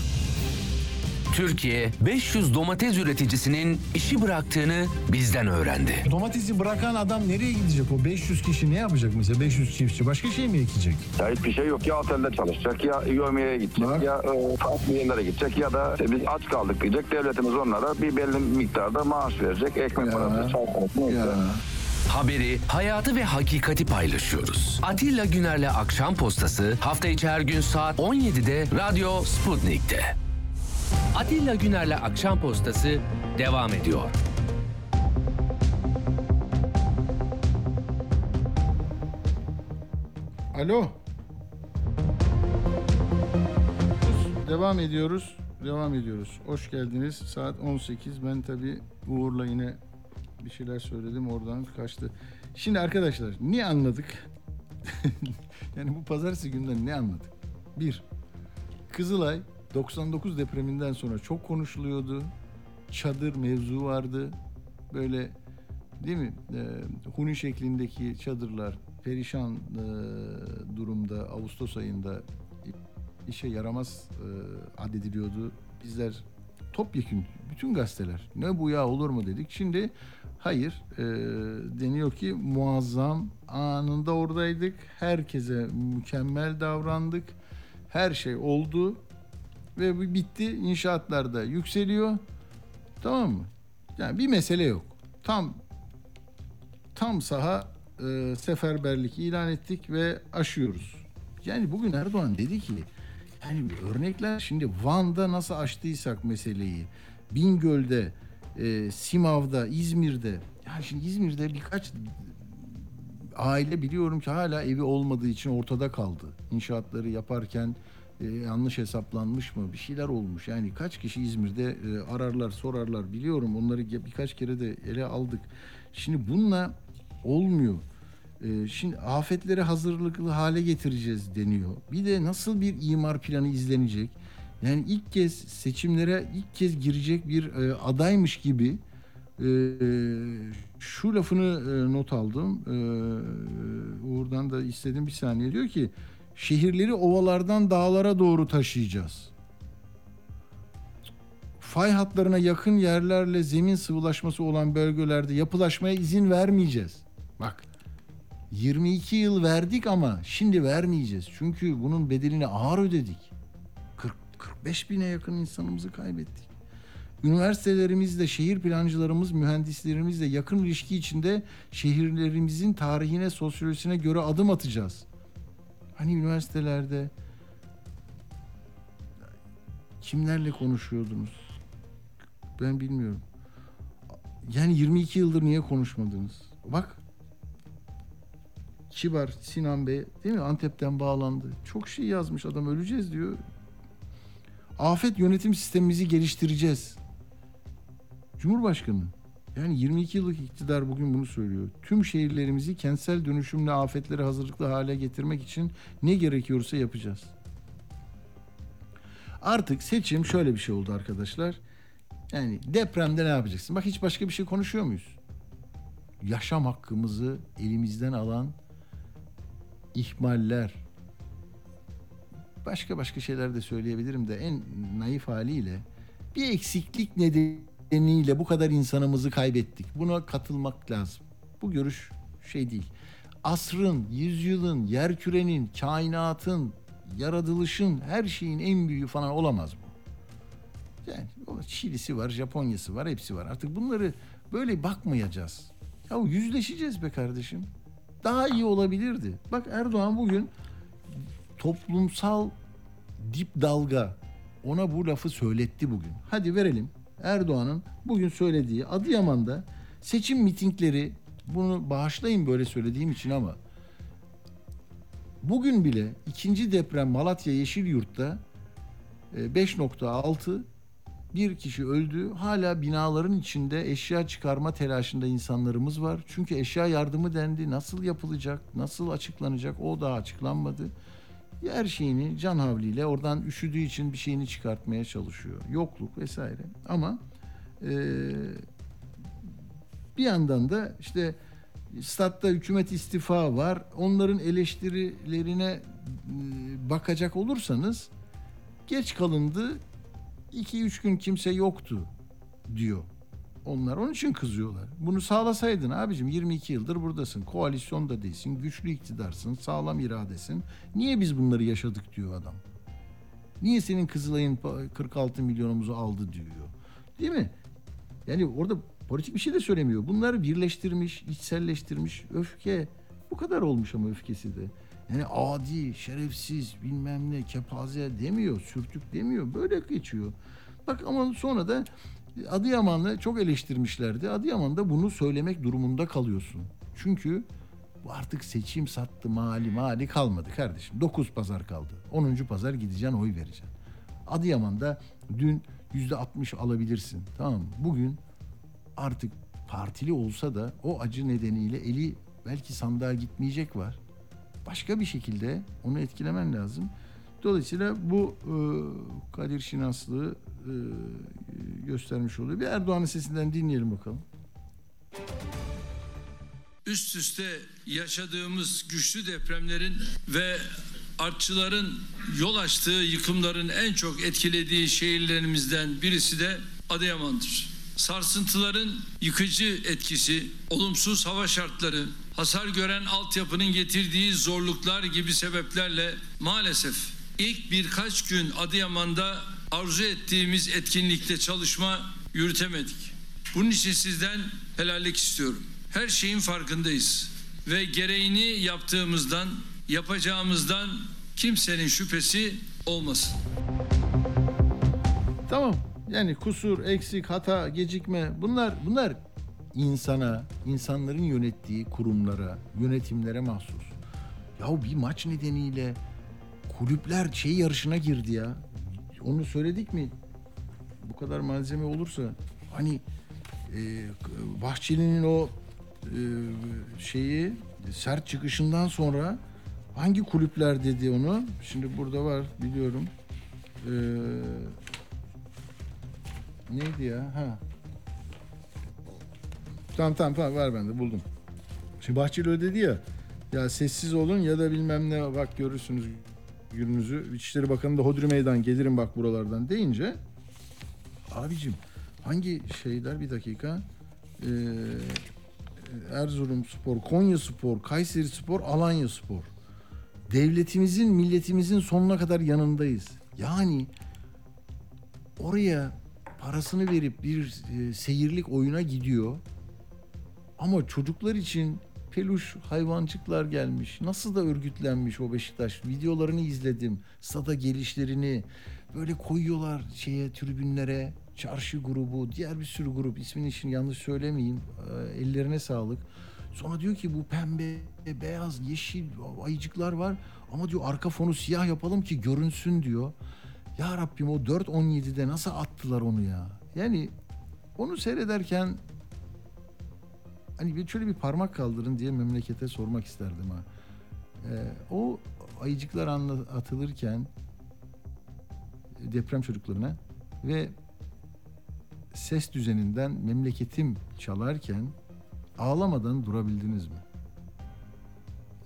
Türkiye 500 domates üreticisinin işi bıraktığını bizden öğrendi. Domatesi bırakan adam nereye gidecek o 500 kişi ne yapacak mesela 500 çiftçi başka şey mi ekecek? Ya hiçbir şey yok. Ya otelde çalışacak ya yövmeye gidecek ya e, farklı yerlere gidecek ya da e, biz aç kaldık diyecek. Devletimiz onlara bir belli miktarda maaş verecek. Ekmek parası, çay parası neyse. Haberi, hayatı ve hakikati paylaşıyoruz. Atilla Güner'le Akşam Postası hafta içi her gün saat 17'de Radyo Sputnik'te. Atilla Güner'le Akşam Postası devam ediyor. Alo. Devam ediyoruz. Devam ediyoruz. Hoş geldiniz. Saat 18. Ben tabii Uğur'la yine bir şeyler söyledim. Oradan kaçtı. Şimdi arkadaşlar ne anladık? [LAUGHS] yani bu pazartesi günden ne anladık? Bir, Kızılay 99 depreminden sonra çok konuşuluyordu. Çadır mevzu vardı. Böyle değil mi? Ee, huni şeklindeki çadırlar perişan e, durumda Ağustos ayında işe yaramaz e, addediliyordu. Bizler topyekun bütün gazeteler ne bu ya olur mu dedik. Şimdi hayır e, deniyor ki muazzam anında oradaydık. Herkese mükemmel davrandık. Her şey oldu ve bu bitti. İnşaatlarda yükseliyor. Tamam mı? Yani bir mesele yok. Tam tam saha e, seferberlik ilan ettik ve aşıyoruz. Yani bugün Erdoğan dedi ki yani örnekler şimdi Van'da nasıl aştıysak meseleyi, Bingöl'de, e, Simav'da, İzmir'de yani şimdi İzmir'de birkaç aile biliyorum ki hala evi olmadığı için ortada kaldı. İnşaatları yaparken e, yanlış hesaplanmış mı bir şeyler olmuş. Yani kaç kişi İzmir'de e, ararlar sorarlar biliyorum onları birkaç kere de ele aldık. Şimdi bununla olmuyor. E, şimdi afetlere hazırlıklı hale getireceğiz deniyor. Bir de nasıl bir imar planı izlenecek? Yani ilk kez seçimlere ilk kez girecek bir e, adaymış gibi Ee, şu lafını e, not aldım. Ee, Uğur'dan da istedim bir saniye. Diyor ki şehirleri ovalardan dağlara doğru taşıyacağız. Fay hatlarına yakın yerlerle zemin sıvılaşması olan bölgelerde yapılaşmaya izin vermeyeceğiz. Bak 22 yıl verdik ama şimdi vermeyeceğiz. Çünkü bunun bedelini ağır ödedik. 40, 45 bine yakın insanımızı kaybettik. Üniversitelerimizle, şehir plancılarımız, mühendislerimizle yakın ilişki içinde şehirlerimizin tarihine, sosyolojisine göre adım atacağız. Hani üniversitelerde kimlerle konuşuyordunuz? Ben bilmiyorum. Yani 22 yıldır niye konuşmadınız? Bak Kibar Sinan Bey değil mi Antep'ten bağlandı. Çok şey yazmış adam öleceğiz diyor. Afet yönetim sistemimizi geliştireceğiz. Cumhurbaşkanı yani 22 yıllık iktidar bugün bunu söylüyor. Tüm şehirlerimizi kentsel dönüşümle afetlere hazırlıklı hale getirmek için ne gerekiyorsa yapacağız. Artık seçim şöyle bir şey oldu arkadaşlar. Yani depremde ne yapacaksın? Bak hiç başka bir şey konuşuyor muyuz? Yaşam hakkımızı elimizden alan ihmaller, başka başka şeyler de söyleyebilirim de en naif haliyle bir eksiklik nedeniyle bu kadar insanımızı kaybettik. Buna katılmak lazım. Bu görüş şey değil. Asrın, yüzyılın, yerkürenin, kainatın, yaratılışın her şeyin en büyüğü falan olamaz bu. Yani o Çilisi var, Japonya'sı var, hepsi var. Artık bunları böyle bakmayacağız. Ya yüzleşeceğiz be kardeşim. Daha iyi olabilirdi. Bak Erdoğan bugün toplumsal dip dalga ona bu lafı söyletti bugün. Hadi verelim. Erdoğan'ın bugün söylediği Adıyaman'da seçim mitingleri bunu bağışlayın böyle söylediğim için ama bugün bile ikinci deprem Malatya Yeşilyurt'ta e, 5.6 bir kişi öldü. Hala binaların içinde eşya çıkarma telaşında insanlarımız var. Çünkü eşya yardımı dendi. Nasıl yapılacak? Nasıl açıklanacak? O daha açıklanmadı. Her şeyini can havliyle oradan üşüdüğü için bir şeyini çıkartmaya çalışıyor. Yokluk vesaire. Ama e, bir yandan da işte statta hükümet istifa var. Onların eleştirilerine e, bakacak olursanız geç kalındı 2-3 gün kimse yoktu diyor. Onlar onun için kızıyorlar. Bunu sağlasaydın abicim 22 yıldır buradasın. Koalisyonda değilsin, güçlü iktidarsın, sağlam iradesin. Niye biz bunları yaşadık diyor adam. Niye senin Kızılay'ın 46 milyonumuzu aldı diyor. Değil mi? Yani orada politik bir şey de söylemiyor. Bunları birleştirmiş, içselleştirmiş. Öfke bu kadar olmuş ama öfkesi de. Yani adi, şerefsiz, bilmem ne, kepaze demiyor, sürtük demiyor. Böyle geçiyor. Bak ama sonra da Adıyaman'ı çok eleştirmişlerdi. Adıyaman'da bunu söylemek durumunda kalıyorsun. Çünkü bu artık seçim sattı mali mali kalmadı kardeşim. 9 pazar kaldı. 10. pazar gideceksin oy vereceksin. Adıyaman'da dün yüzde 60 alabilirsin. Tamam mı? Bugün artık partili olsa da o acı nedeniyle eli belki sandığa gitmeyecek var başka bir şekilde onu etkilemen lazım. Dolayısıyla bu e, Kadir Şinaslığı e, göstermiş oluyor. Bir Erdoğan'ın sesinden dinleyelim bakalım. Üst üste yaşadığımız güçlü depremlerin ve artçıların yol açtığı yıkımların en çok etkilediği şehirlerimizden birisi de Adıyaman'dır. Sarsıntıların yıkıcı etkisi, olumsuz hava şartları, hasar gören altyapının getirdiği zorluklar gibi sebeplerle maalesef ilk birkaç gün Adıyaman'da arzu ettiğimiz etkinlikte çalışma yürütemedik. Bunun için sizden helallik istiyorum. Her şeyin farkındayız ve gereğini yaptığımızdan, yapacağımızdan kimsenin şüphesi olmasın. Tamam. Yani kusur, eksik, hata, gecikme bunlar bunlar insana, insanların yönettiği kurumlara, yönetimlere mahsus. Ya bir maç nedeniyle kulüpler şey yarışına girdi ya. Onu söyledik mi? Bu kadar malzeme olursa hani e, Bahçeli'nin o e, şeyi sert çıkışından sonra hangi kulüpler dedi onu? Şimdi burada var biliyorum. E, neydi ya? Ha Tamam tamam tamam ver ben de buldum. Şimdi Bahçeli öyle dedi ya. Ya sessiz olun ya da bilmem ne bak görürsünüz gününüzü. İçişleri Bakanı da Hodri Meydan gelirim bak buralardan deyince abicim hangi şeyler bir dakika ee, Erzurum Spor, Konya Spor, Kayseri Spor, Alanya Spor. Devletimizin, milletimizin sonuna kadar yanındayız. Yani oraya parasını verip bir e, seyirlik oyuna gidiyor. Ama çocuklar için peluş hayvancıklar gelmiş. Nasıl da örgütlenmiş o Beşiktaş. Videolarını izledim. Stada gelişlerini böyle koyuyorlar şeye tribünlere. Çarşı grubu, diğer bir sürü grup. ismini şimdi yanlış söylemeyeyim. Ee, ellerine sağlık. Sonra diyor ki bu pembe, beyaz, yeşil ayıcıklar var. Ama diyor arka fonu siyah yapalım ki görünsün diyor. Ya Rabbim o 4.17'de nasıl attılar onu ya? Yani onu seyrederken hani bir şöyle bir parmak kaldırın diye memlekete sormak isterdim ha. Ee, o ayıcıklar atılırken deprem çocuklarına ve ses düzeninden memleketim çalarken ağlamadan durabildiniz mi?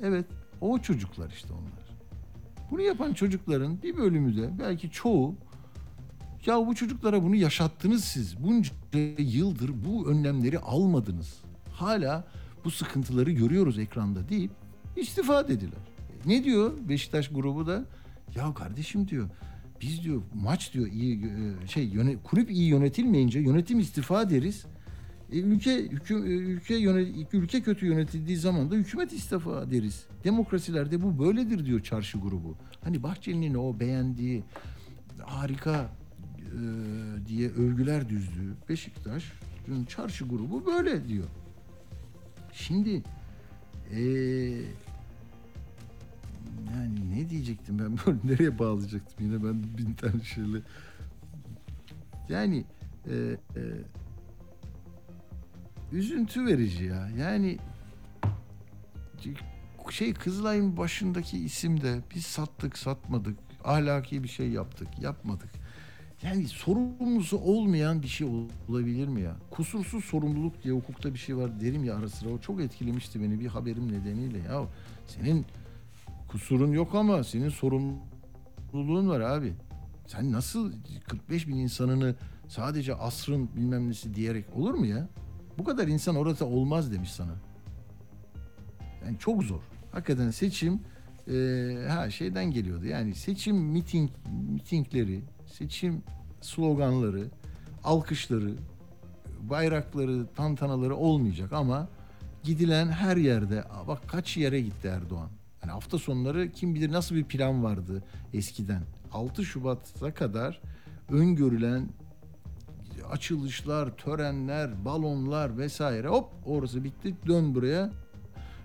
Evet, o çocuklar işte onlar. Bunu yapan çocukların bir bölümü de belki çoğu ya bu çocuklara bunu yaşattınız siz. Bunca yıldır bu önlemleri almadınız. Hala bu sıkıntıları görüyoruz ekranda deyip istifa dediler. Ne diyor Beşiktaş grubu da? Ya kardeşim diyor biz diyor maç diyor iyi e, şey yöne, kulüp iyi yönetilmeyince yönetim istifa deriz. E, ülke hükü, e, ülke yönet, ülke kötü yönetildiği zaman da hükümet istifa deriz. Demokrasilerde bu böyledir diyor çarşı grubu. Hani Bahçeli'nin o beğendiği harika e, diye övgüler düzdüğü Beşiktaş'ın çarşı grubu böyle diyor. Şimdi e, yani ne diyecektim ben? [LAUGHS] Böyle nereye bağlayacaktım? Yine ben bin tane şeyle. Yani e, e, üzüntü verici ya. Yani şey Kızılay'ın başındaki isim de biz sattık satmadık ahlaki bir şey yaptık yapmadık yani sorumlusu olmayan bir şey olabilir mi ya? Kusursuz sorumluluk diye hukukta bir şey var derim ya ara sıra. O çok etkilemişti beni bir haberim nedeniyle. Ya senin kusurun yok ama senin sorumluluğun var abi. Sen nasıl 45 bin insanını sadece asrın bilmem nesi diyerek olur mu ya? Bu kadar insan orada olmaz demiş sana. Yani çok zor. Hakikaten seçim e, ha şeyden geliyordu. Yani seçim miting mitingleri, seçim sloganları, alkışları, bayrakları, tantanaları olmayacak ama gidilen her yerde bak kaç yere gitti Erdoğan. Yani hafta sonları kim bilir nasıl bir plan vardı eskiden. 6 Şubat'a kadar öngörülen açılışlar, törenler, balonlar vesaire hop orası bitti dön buraya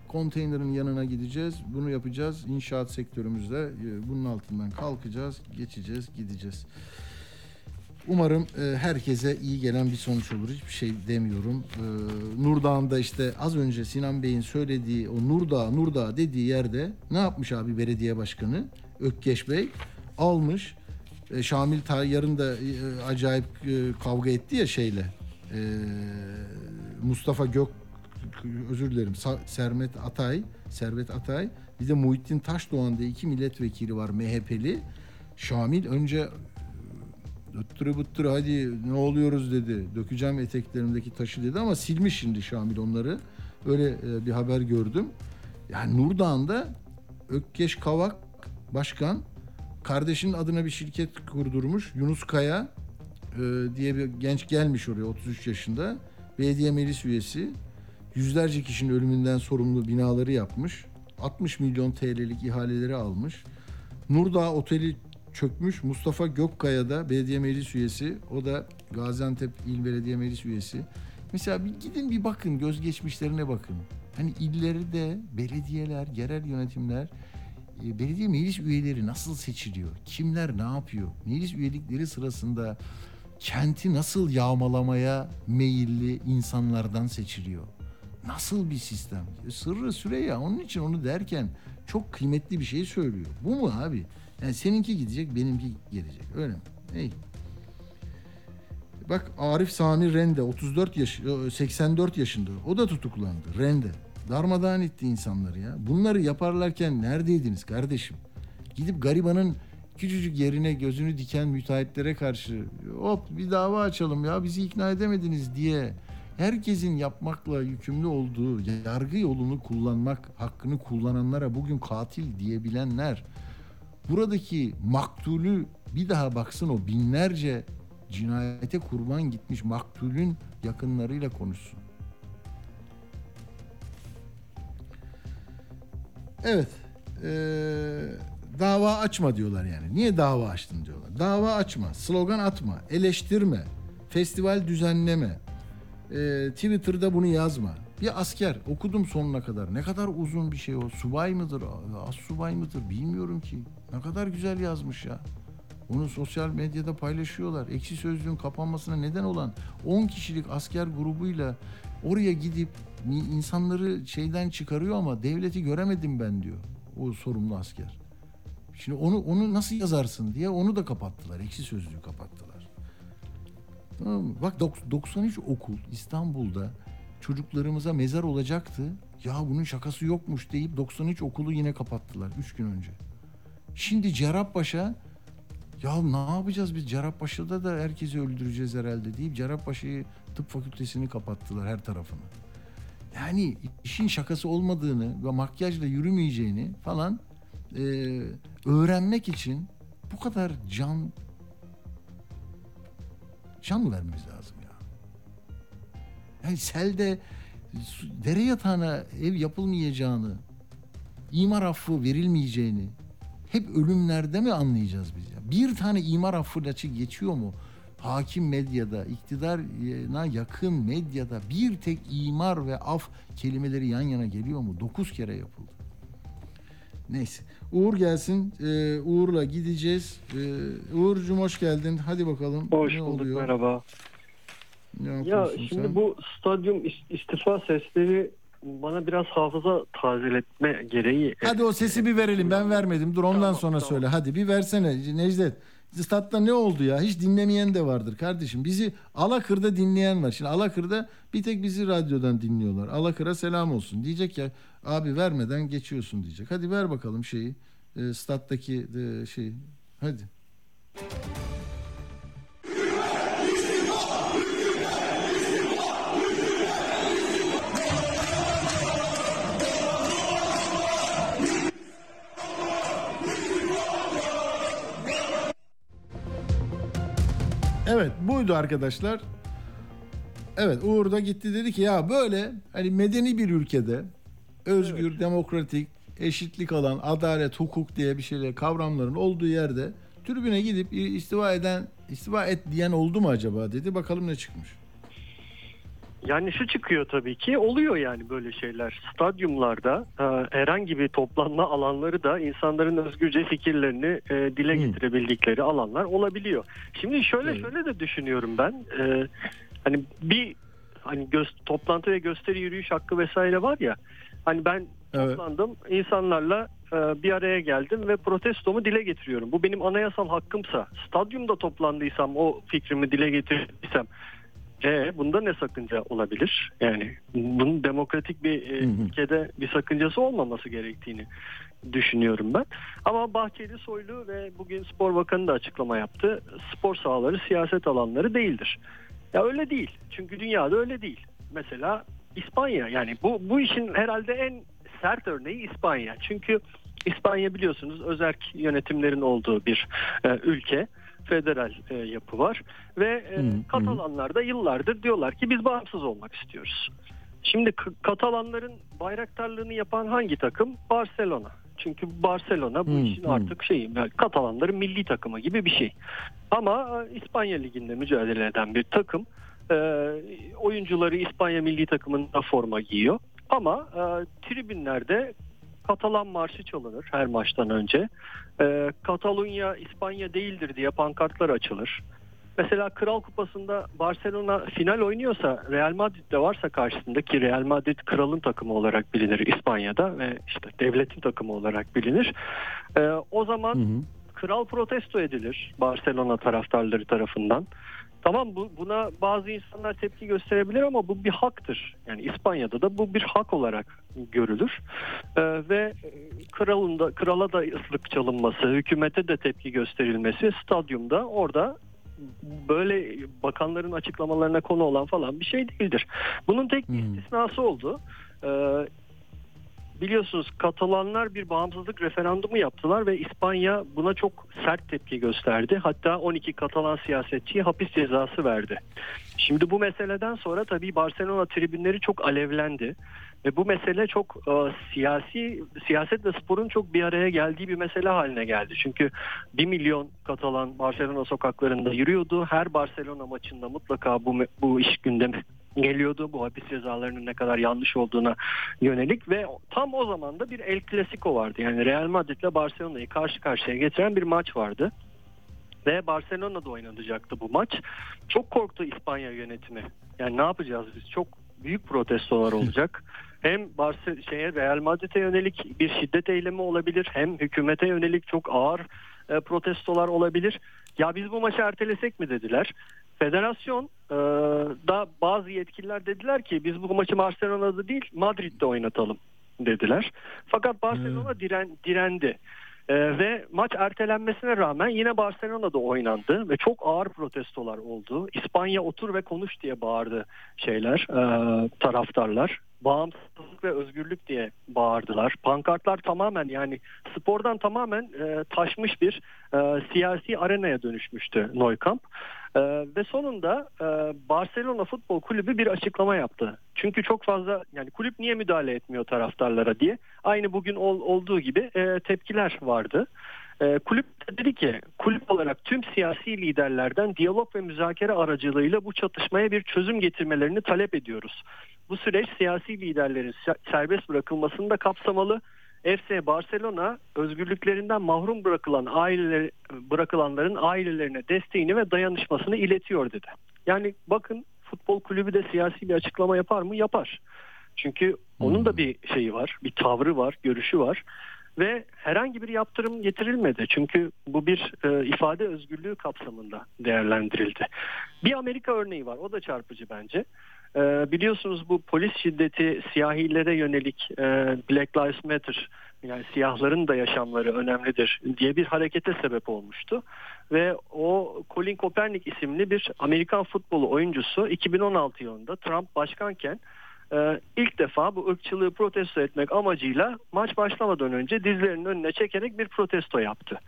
konteynerin yanına gideceğiz. Bunu yapacağız. İnşaat sektörümüzde e, bunun altından kalkacağız, geçeceğiz, gideceğiz. Umarım e, herkese iyi gelen bir sonuç olur. Hiçbir şey demiyorum. E, Nurdağ'ında işte az önce Sinan Bey'in söylediği o Nurdağ, Nurdağ dediği yerde ne yapmış abi belediye başkanı Ökkeş Bey? Almış. E, Şamil Tayyar'ın da acayip kavga etti ya şeyle. Mustafa Gök özür dilerim Sermet Atay, Servet Atay bir de Muhittin Taşdoğan diye iki milletvekili var MHP'li. Şamil önce öttürü bıttırı hadi ne oluyoruz dedi. Dökeceğim eteklerimdeki taşı dedi ama silmiş şimdi Şamil onları. Öyle e, bir haber gördüm. Yani Nurdağ'ında Ökkeş Kavak başkan kardeşinin adına bir şirket kurdurmuş. Yunus Kaya e, diye bir genç gelmiş oraya 33 yaşında. Belediye meclis üyesi yüzlerce kişinin ölümünden sorumlu binaları yapmış. 60 milyon TL'lik ihaleleri almış. Nurdağ Oteli çökmüş. Mustafa Gökkaya da belediye meclis üyesi. O da Gaziantep İl Belediye Meclis üyesi. Mesela bir gidin bir bakın göz geçmişlerine bakın. Hani illeri de belediyeler, yerel yönetimler e, belediye meclis üyeleri nasıl seçiliyor? Kimler ne yapıyor? Meclis üyelikleri sırasında kenti nasıl yağmalamaya meyilli insanlardan seçiliyor? Nasıl bir sistem? Sırrı Süreyya onun için onu derken çok kıymetli bir şey söylüyor. Bu mu abi? Yani seninki gidecek, benimki gelecek. Öyle mi? Hey. bak Arif Sami Rende 34 yaş 84 yaşında. O da tutuklandı. Rende. Darmadağın etti insanları ya. Bunları yaparlarken neredeydiniz kardeşim? Gidip garibanın küçücük yerine gözünü diken müteahhitlere karşı hop bir dava açalım ya bizi ikna edemediniz diye herkesin yapmakla yükümlü olduğu yargı yolunu kullanmak hakkını kullananlara bugün katil diyebilenler buradaki maktulü bir daha baksın o binlerce cinayete kurban gitmiş maktulün yakınlarıyla konuşsun. Evet. Ee, dava açma diyorlar yani. Niye dava açtın diyorlar. Dava açma, slogan atma, eleştirme, festival düzenleme, e, Twitter'da bunu yazma. Bir asker okudum sonuna kadar. Ne kadar uzun bir şey o. Subay mıdır, az subay mıdır bilmiyorum ki. Ne kadar güzel yazmış ya. Onu sosyal medyada paylaşıyorlar. Ekşi Sözlüğün kapanmasına neden olan 10 kişilik asker grubuyla oraya gidip insanları şeyden çıkarıyor ama devleti göremedim ben diyor. O sorumlu asker. Şimdi onu onu nasıl yazarsın diye onu da kapattılar. Ekşi Sözlüğü kapattılar. Tamam mı? Bak 93 okul İstanbul'da çocuklarımıza mezar olacaktı. Ya bunun şakası yokmuş deyip 93 okulu yine kapattılar 3 gün önce. Şimdi Cerrahpaşa ya ne yapacağız biz Cerrahpaşa'da da herkesi öldüreceğiz herhalde deyip Cerrahpaşa'yı tıp fakültesini kapattılar her tarafını. Yani işin şakası olmadığını ve makyajla yürümeyeceğini falan e, öğrenmek için bu kadar can can vermemiz lazım ya? Yani selde dere yatağına ev yapılmayacağını, imar affı verilmeyeceğini hep ölümlerde mi anlayacağız biz ya? Bir tane imar affı açı geçiyor mu? Hakim medyada, iktidarına yakın medyada bir tek imar ve af kelimeleri yan yana geliyor mu? Dokuz kere yapıldı. Neyse. Uğur gelsin. Ee, Uğur'la gideceğiz. Ee, Uğur'cum hoş geldin. Hadi bakalım. Hoş ne bulduk oluyor? merhaba. Ne Ya şimdi sen? bu stadyum is- istifa sesleri bana biraz hafıza tazeletme gereği. Hadi o sesi bir verelim. Ben vermedim. Dur ondan sonra söyle. Hadi bir versene Necdet. Statta ne oldu ya? Hiç dinlemeyen de vardır kardeşim. Bizi Alakır'da dinleyen var. Şimdi Alakır'da bir tek bizi radyodan dinliyorlar. Alakır'a selam olsun. Diyecek ya abi vermeden geçiyorsun diyecek. Hadi ver bakalım şeyi. E, stat'taki e, şeyi. Hadi. Evet buydu arkadaşlar. Evet Uğur da gitti dedi ki ya böyle hani medeni bir ülkede özgür, demokratik, eşitlik alan, adalet, hukuk diye bir şeyler kavramların olduğu yerde tribüne gidip istifa eden, istifa et diyen oldu mu acaba dedi. Bakalım ne çıkmış. Yani şu çıkıyor tabii ki oluyor yani böyle şeyler. Stadyumlarda e, herhangi bir toplanma alanları da insanların özgürce fikirlerini e, dile getirebildikleri alanlar olabiliyor. Şimdi şöyle şöyle de düşünüyorum ben. E, hani bir hani gö- toplantı ve gösteri yürüyüş hakkı vesaire var ya. Hani ben toplandım insanlarla bir araya geldim ve protestomu dile getiriyorum. Bu benim anayasal hakkımsa, stadyumda toplandıysam o fikrimi dile getirdiysem e, bunda ne sakınca olabilir? Yani bunun demokratik bir e, ülkede bir sakıncası olmaması gerektiğini düşünüyorum ben. Ama Bahçeli Soylu ve bugün Spor Bakanı da açıklama yaptı. Spor sahaları siyaset alanları değildir. Ya öyle değil. Çünkü dünyada öyle değil. Mesela İspanya yani bu bu işin herhalde en sert örneği İspanya. Çünkü İspanya biliyorsunuz özerk yönetimlerin olduğu bir e, ülke federal e, yapı var ve e, Katalanlar da yıllardır diyorlar ki biz bağımsız olmak istiyoruz. Şimdi Katalanların bayraktarlığını yapan hangi takım? Barcelona. Çünkü Barcelona bu Hmm, işin hmm. artık şeyi yani Katalanların milli takımı gibi bir şey. Ama e, İspanya liginde mücadele eden bir takım e, oyuncuları İspanya milli takımında forma giyiyor. Ama e, tribünlerde Katalan marşı çalınır her maçtan önce. Ee, Katalunya İspanya değildir diye pankartlar açılır. Mesela Kral Kupası'nda Barcelona final oynuyorsa Real Madrid de varsa karşısında ki Real Madrid kralın takımı olarak bilinir İspanya'da ve işte devletin takımı olarak bilinir. Ee, o zaman kral protesto edilir Barcelona taraftarları tarafından. Tamam bu, buna bazı insanlar tepki gösterebilir ama bu bir haktır. Yani İspanya'da da bu bir hak olarak görülür. Ee, ve kralın da, krala da ıslık çalınması, hükümete de tepki gösterilmesi stadyumda orada böyle bakanların açıklamalarına konu olan falan bir şey değildir. Bunun tek bir istisnası oldu. Ee, biliyorsunuz Katalanlar bir bağımsızlık referandumu yaptılar ve İspanya buna çok sert tepki gösterdi. Hatta 12 Katalan siyasetçiye hapis cezası verdi. Şimdi bu meseleden sonra tabii Barcelona tribünleri çok alevlendi. Ve bu mesele çok e, siyasi siyaset ve sporun çok bir araya geldiği bir mesele haline geldi. Çünkü 1 milyon Katalan Barcelona sokaklarında yürüyordu. Her Barcelona maçında mutlaka bu bu iş gündeme geliyordu. Bu hapis cezalarının ne kadar yanlış olduğuna yönelik ve tam o zaman da bir El Clasico vardı. Yani Real Madrid ile Barcelona'yı karşı karşıya getiren bir maç vardı. Ve Barcelona'da oynanacaktı bu maç. Çok korktu İspanya yönetimi. Yani ne yapacağız biz? Çok büyük protestolar olacak. hem Barcelona şeye Real Madrid'e yönelik bir şiddet eylemi olabilir hem hükümete yönelik çok ağır e, protestolar olabilir. Ya biz bu maçı ertelesek mi dediler. Federasyon e, da bazı yetkililer dediler ki biz bu maçı Barcelona'da değil Madrid'de oynatalım dediler. Fakat Barcelona diren, direndi. Ee, ve maç ertelenmesine rağmen yine Barcelona'da oynandı ve çok ağır protestolar oldu. İspanya otur ve konuş diye bağırdı şeyler, e, taraftarlar. Bağımsızlık ve özgürlük diye bağırdılar. Pankartlar tamamen yani spordan tamamen e, taşmış bir e, siyasi arenaya dönüşmüştü Neukamp. E, ve sonunda e, Barcelona Futbol Kulübü bir açıklama yaptı. Çünkü çok fazla yani kulüp niye müdahale etmiyor taraftarlara diye aynı bugün ol, olduğu gibi e, tepkiler vardı. E, kulüp de dedi ki kulüp olarak tüm siyasi liderlerden diyalog ve müzakere aracılığıyla bu çatışmaya bir çözüm getirmelerini talep ediyoruz. Bu süreç siyasi liderlerin serbest bırakılmasını da kapsamalı. FC Barcelona özgürlüklerinden mahrum bırakılan aileler bırakılanların ailelerine desteğini ve dayanışmasını iletiyor dedi. Yani bakın futbol kulübü de siyasi bir açıklama yapar mı? Yapar. Çünkü onun da bir şeyi var, bir tavrı var, görüşü var ve herhangi bir yaptırım getirilmedi. Çünkü bu bir e, ifade özgürlüğü kapsamında değerlendirildi. Bir Amerika örneği var. O da çarpıcı bence. E, biliyorsunuz bu polis şiddeti siyahilere yönelik e, Black Lives Matter yani siyahların da yaşamları önemlidir diye bir harekete sebep olmuştu. Ve o Colin Kaepernick isimli bir Amerikan futbolu oyuncusu 2016 yılında Trump başkanken e, ilk defa bu ırkçılığı protesto etmek amacıyla maç başlamadan önce dizlerinin önüne çekerek bir protesto yaptı.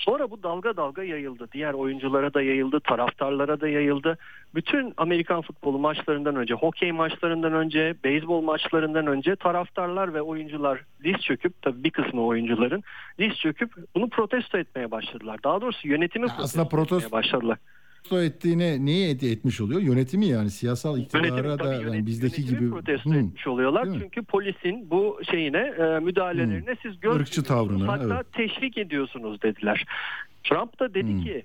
Sonra bu dalga dalga yayıldı. Diğer oyunculara da yayıldı, taraftarlara da yayıldı. Bütün Amerikan futbolu maçlarından önce, hokey maçlarından önce, beyzbol maçlarından önce taraftarlar ve oyuncular diz çöküp, tabii bir kısmı oyuncuların diz çöküp bunu protesto etmeye başladılar. Daha doğrusu yönetimi protesto, aslında protesto etmeye başladılar protesto ettiğine neyi et, etmiş oluyor? Yönetimi yani siyasal iktidara Yönetimi, da tabii, yani bizdeki gibi protesto Hı. etmiş oluyorlar. Çünkü polisin bu şeyine e, müdahalelerine siz göz Irkçı tavrını, hatta evet. teşvik ediyorsunuz dediler. Trump da dedi ki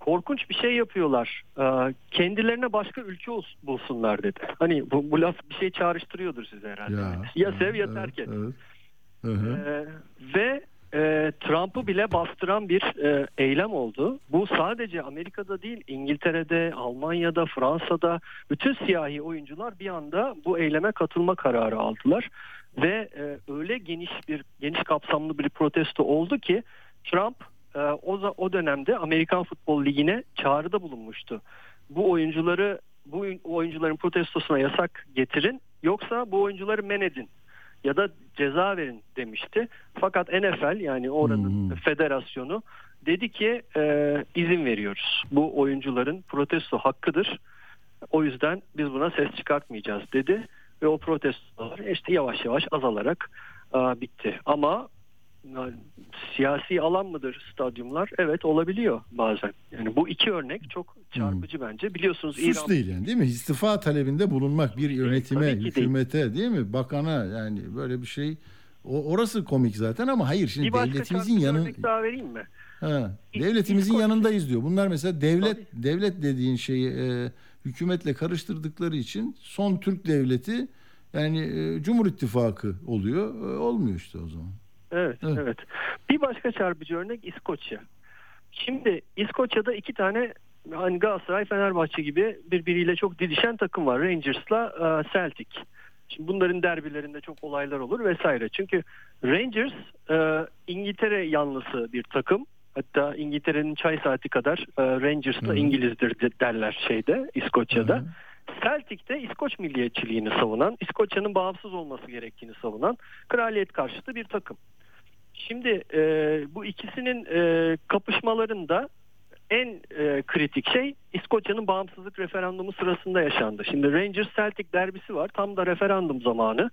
korkunç bir şey yapıyorlar. E, kendilerine başka ülke bulsunlar dedi. Hani bu, bu laf bir şey çağrıştırıyordur size herhalde. Ya, ya sev ya evet, terk et. evet. Hı hı. Ee, ve e, Trump'ı bile bastıran bir e, eylem oldu. Bu sadece Amerika'da değil, İngiltere'de, Almanya'da, Fransa'da bütün siyahi oyuncular bir anda bu eyleme katılma kararı aldılar ve e, öyle geniş bir geniş kapsamlı bir protesto oldu ki Trump e, o o dönemde Amerikan Futbol Ligi'ne çağrıda bulunmuştu. Bu oyuncuları bu oyuncuların protestosuna yasak getirin yoksa bu oyuncuları men edin ya da ceza verin demişti. Fakat NFL yani oranın federasyonu dedi ki e, izin veriyoruz. Bu oyuncuların protesto hakkıdır. O yüzden biz buna ses çıkartmayacağız dedi ve o protestolar işte yavaş yavaş azalarak e, bitti. Ama yani, siyasi alan mıdır stadyumlar? Evet olabiliyor bazen. Yani bu iki örnek çok çarpıcı bence. Biliyorsunuz Suç İran değil yani değil mi? İstifa talebinde bulunmak bir yönetime, tabii ki değil. hükümete değil. mi? Bakana yani böyle bir şey. O, orası komik zaten ama hayır şimdi bir devletimizin yanı örnek daha vereyim mi? ha, devletimizin yanındayız diyor. Bunlar mesela devlet devlet dediğin şeyi e, hükümetle karıştırdıkları için son Türk devleti yani e, Cumhur İttifakı oluyor. E, olmuyor işte o zaman. Evet, Evet. evet. Bir başka çarpıcı örnek İskoçya. Şimdi İskoçya'da iki tane hani Galatasaray, Fenerbahçe gibi birbiriyle çok didişen takım var. Rangers'la e, Celtic. Şimdi bunların derbilerinde çok olaylar olur vesaire. Çünkü Rangers e, İngiltere yanlısı bir takım. Hatta İngiltere'nin çay saati kadar e, Rangers'la İngilizdir de- derler şeyde İskoçya'da. Celtic de İskoç milliyetçiliğini savunan, İskoçya'nın bağımsız olması gerektiğini savunan kraliyet karşıtı bir takım. Şimdi e, bu ikisinin e, kapışmalarında en e, kritik şey İskoçya'nın bağımsızlık referandumu sırasında yaşandı. Şimdi Rangers Celtic derbisi var. Tam da referandum zamanı.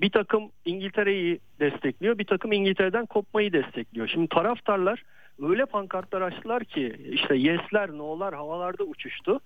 Bir takım İngiltere'yi destekliyor, bir takım İngiltere'den kopmayı destekliyor. Şimdi taraftarlar öyle pankartlar açtılar ki işte yesler, no'lar havalarda uçuştu.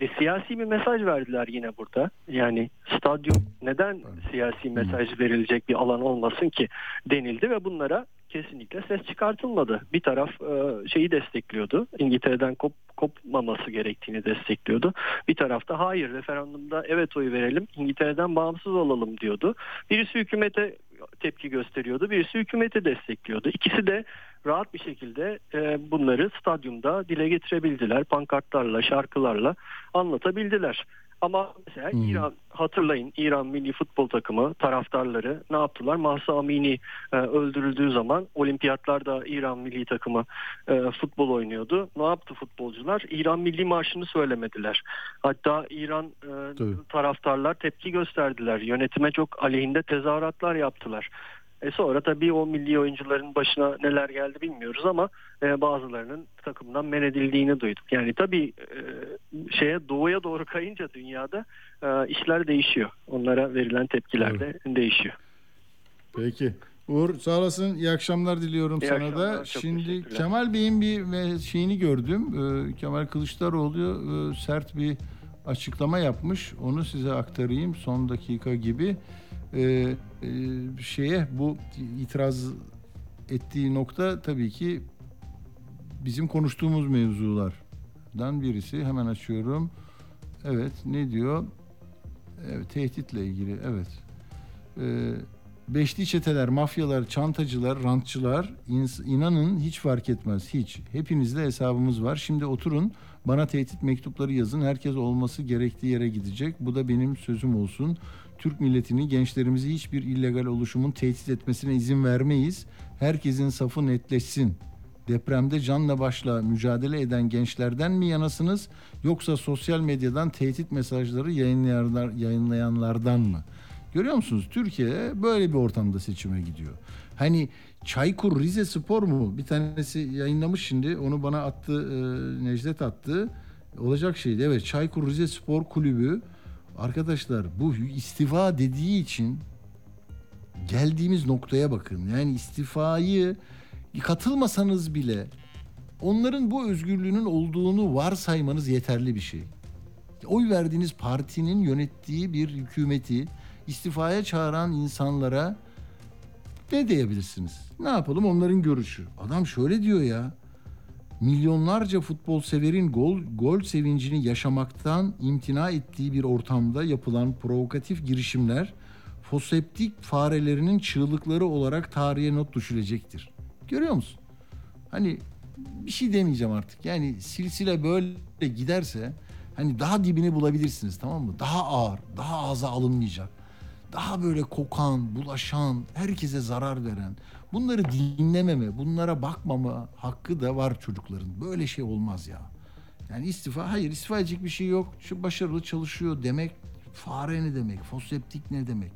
E, siyasi bir mesaj verdiler yine burada. Yani stadyum neden siyasi mesaj verilecek bir alan olmasın ki denildi ve bunlara kesinlikle ses çıkartılmadı. Bir taraf e, şeyi destekliyordu. İngiltere'den kop, kopmaması gerektiğini destekliyordu. Bir tarafta hayır referandumda evet oyu verelim İngiltere'den bağımsız olalım diyordu. Birisi hükümete tepki gösteriyordu. Birisi hükümeti destekliyordu. İkisi de rahat bir şekilde e, bunları stadyumda dile getirebildiler. Pankartlarla, şarkılarla anlatabildiler. Ama mesela İran hatırlayın İran milli futbol takımı taraftarları ne yaptılar? Mahsa Amini e, öldürüldüğü zaman olimpiyatlarda İran milli takımı e, futbol oynuyordu. Ne yaptı futbolcular? İran milli marşını söylemediler. Hatta İran e, taraftarlar tepki gösterdiler. Yönetime çok aleyhinde tezahüratlar yaptılar. E sonra tabii o milli oyuncuların başına neler geldi bilmiyoruz ama e, bazılarının takımdan men edildiğini duyduk. Yani tabii e, şeye doğuya doğru kayınca dünyada e, işler değişiyor. Onlara verilen tepkiler de değişiyor. Peki. Uğur sağ olasın. İyi akşamlar diliyorum İyi sana akşamlar, da. Şimdi. Kemal Bey'in bir me- şeyini gördüm. Ee, Kemal Kılıçdaroğlu e, sert bir açıklama yapmış. Onu size aktarayım son dakika gibi. Ee, e, şeye bu itiraz ettiği nokta tabii ki bizim konuştuğumuz mevzulardan birisi. Hemen açıyorum. Evet ne diyor? Evet, tehditle ilgili evet. Ee, beşli çeteler, mafyalar, çantacılar, rantçılar inanın hiç fark etmez hiç. Hepinizle hesabımız var. Şimdi oturun bana tehdit mektupları yazın. Herkes olması gerektiği yere gidecek. Bu da benim sözüm olsun. Türk milletini, gençlerimizi hiçbir illegal oluşumun tehdit etmesine izin vermeyiz. Herkesin safı netleşsin. Depremde canla başla mücadele eden gençlerden mi yanasınız yoksa sosyal medyadan tehdit mesajları yayınlayanlar, yayınlayanlardan mı? Görüyor musunuz? Türkiye böyle bir ortamda seçime gidiyor. Hani Çaykur Rize Spor mu? Bir tanesi yayınlamış şimdi. Onu bana attı, e, Necdet attı. Olacak şeydi. Evet Çaykur Rize Spor Kulübü arkadaşlar bu istifa dediği için geldiğimiz noktaya bakın. Yani istifayı katılmasanız bile onların bu özgürlüğünün olduğunu varsaymanız yeterli bir şey. Oy verdiğiniz partinin yönettiği bir hükümeti istifaya çağıran insanlara ne diyebilirsiniz? Ne yapalım onların görüşü. Adam şöyle diyor ya. Milyonlarca futbol severin gol, gol sevincini yaşamaktan imtina ettiği bir ortamda yapılan provokatif girişimler foseptik farelerinin çığlıkları olarak tarihe not düşülecektir. Görüyor musun? Hani bir şey demeyeceğim artık. Yani silsile böyle giderse hani daha dibini bulabilirsiniz tamam mı? Daha ağır, daha ağza alınmayacak. Daha böyle kokan, bulaşan, herkese zarar veren. Bunları dinlememe, bunlara bakmama hakkı da var çocukların. Böyle şey olmaz ya. Yani istifa, hayır istifa edecek bir şey yok. Şu başarılı çalışıyor demek, fare ne demek, foseptik ne demek?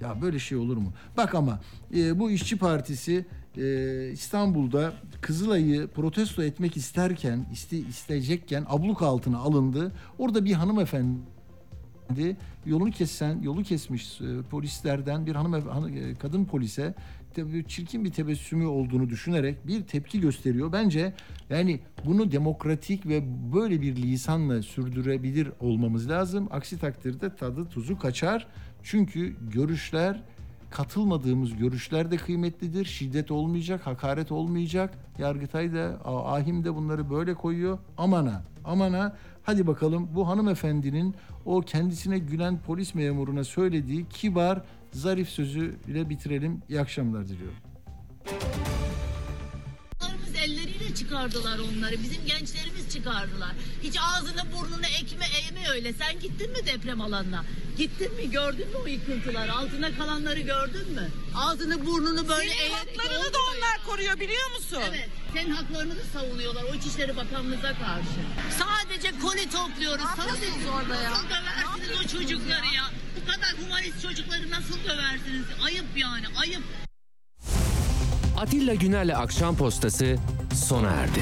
Ya böyle şey olur mu? Bak ama e, bu işçi partisi e, İstanbul'da Kızılay'ı protesto etmek isterken, iste, isteyecekken abluk altına alındı. Orada bir hanımefendi yolunu kesen, yolu kesmiş e, polislerden bir hanım hanı- e, kadın polise tabii çirkin bir tebessümü olduğunu düşünerek bir tepki gösteriyor. Bence yani bunu demokratik ve böyle bir lisanla sürdürebilir olmamız lazım. Aksi takdirde tadı tuzu kaçar. Çünkü görüşler katılmadığımız görüşler de kıymetlidir. Şiddet olmayacak, hakaret olmayacak. Yargıtay da, Ahim de bunları böyle koyuyor. Amana, amana. Hadi bakalım bu hanımefendinin o kendisine gülen polis memuruna söylediği kibar, zarif sözüyle bitirelim. İyi akşamlar diliyorum. Çıkardılar onları. Bizim gençlerimiz çıkardılar. Hiç ağzını burnunu ekme eğme öyle. Sen gittin mi deprem alanına? Gittin mi? Gördün mü o yıkıntılar? Altına kalanları gördün mü? Ağzını burnunu böyle Senin eğerek haklarını olmuyor da onlar ya. koruyor biliyor musun? Evet. Senin haklarını da savunuyorlar o İçişleri Bakanlığı'na karşı. Sadece koli topluyoruz. Sadece orada ya. Nasıl döversiniz o çocukları ya? Bu kadar humanist çocukları nasıl döversiniz? Ayıp yani ayıp. Atilla Güner'le Akşam Postası sona erdi.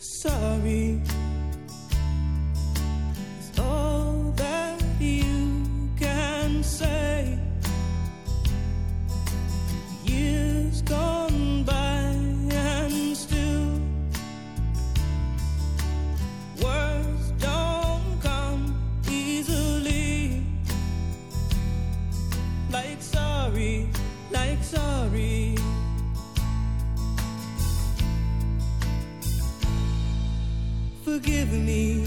sorry sorry. Forgive me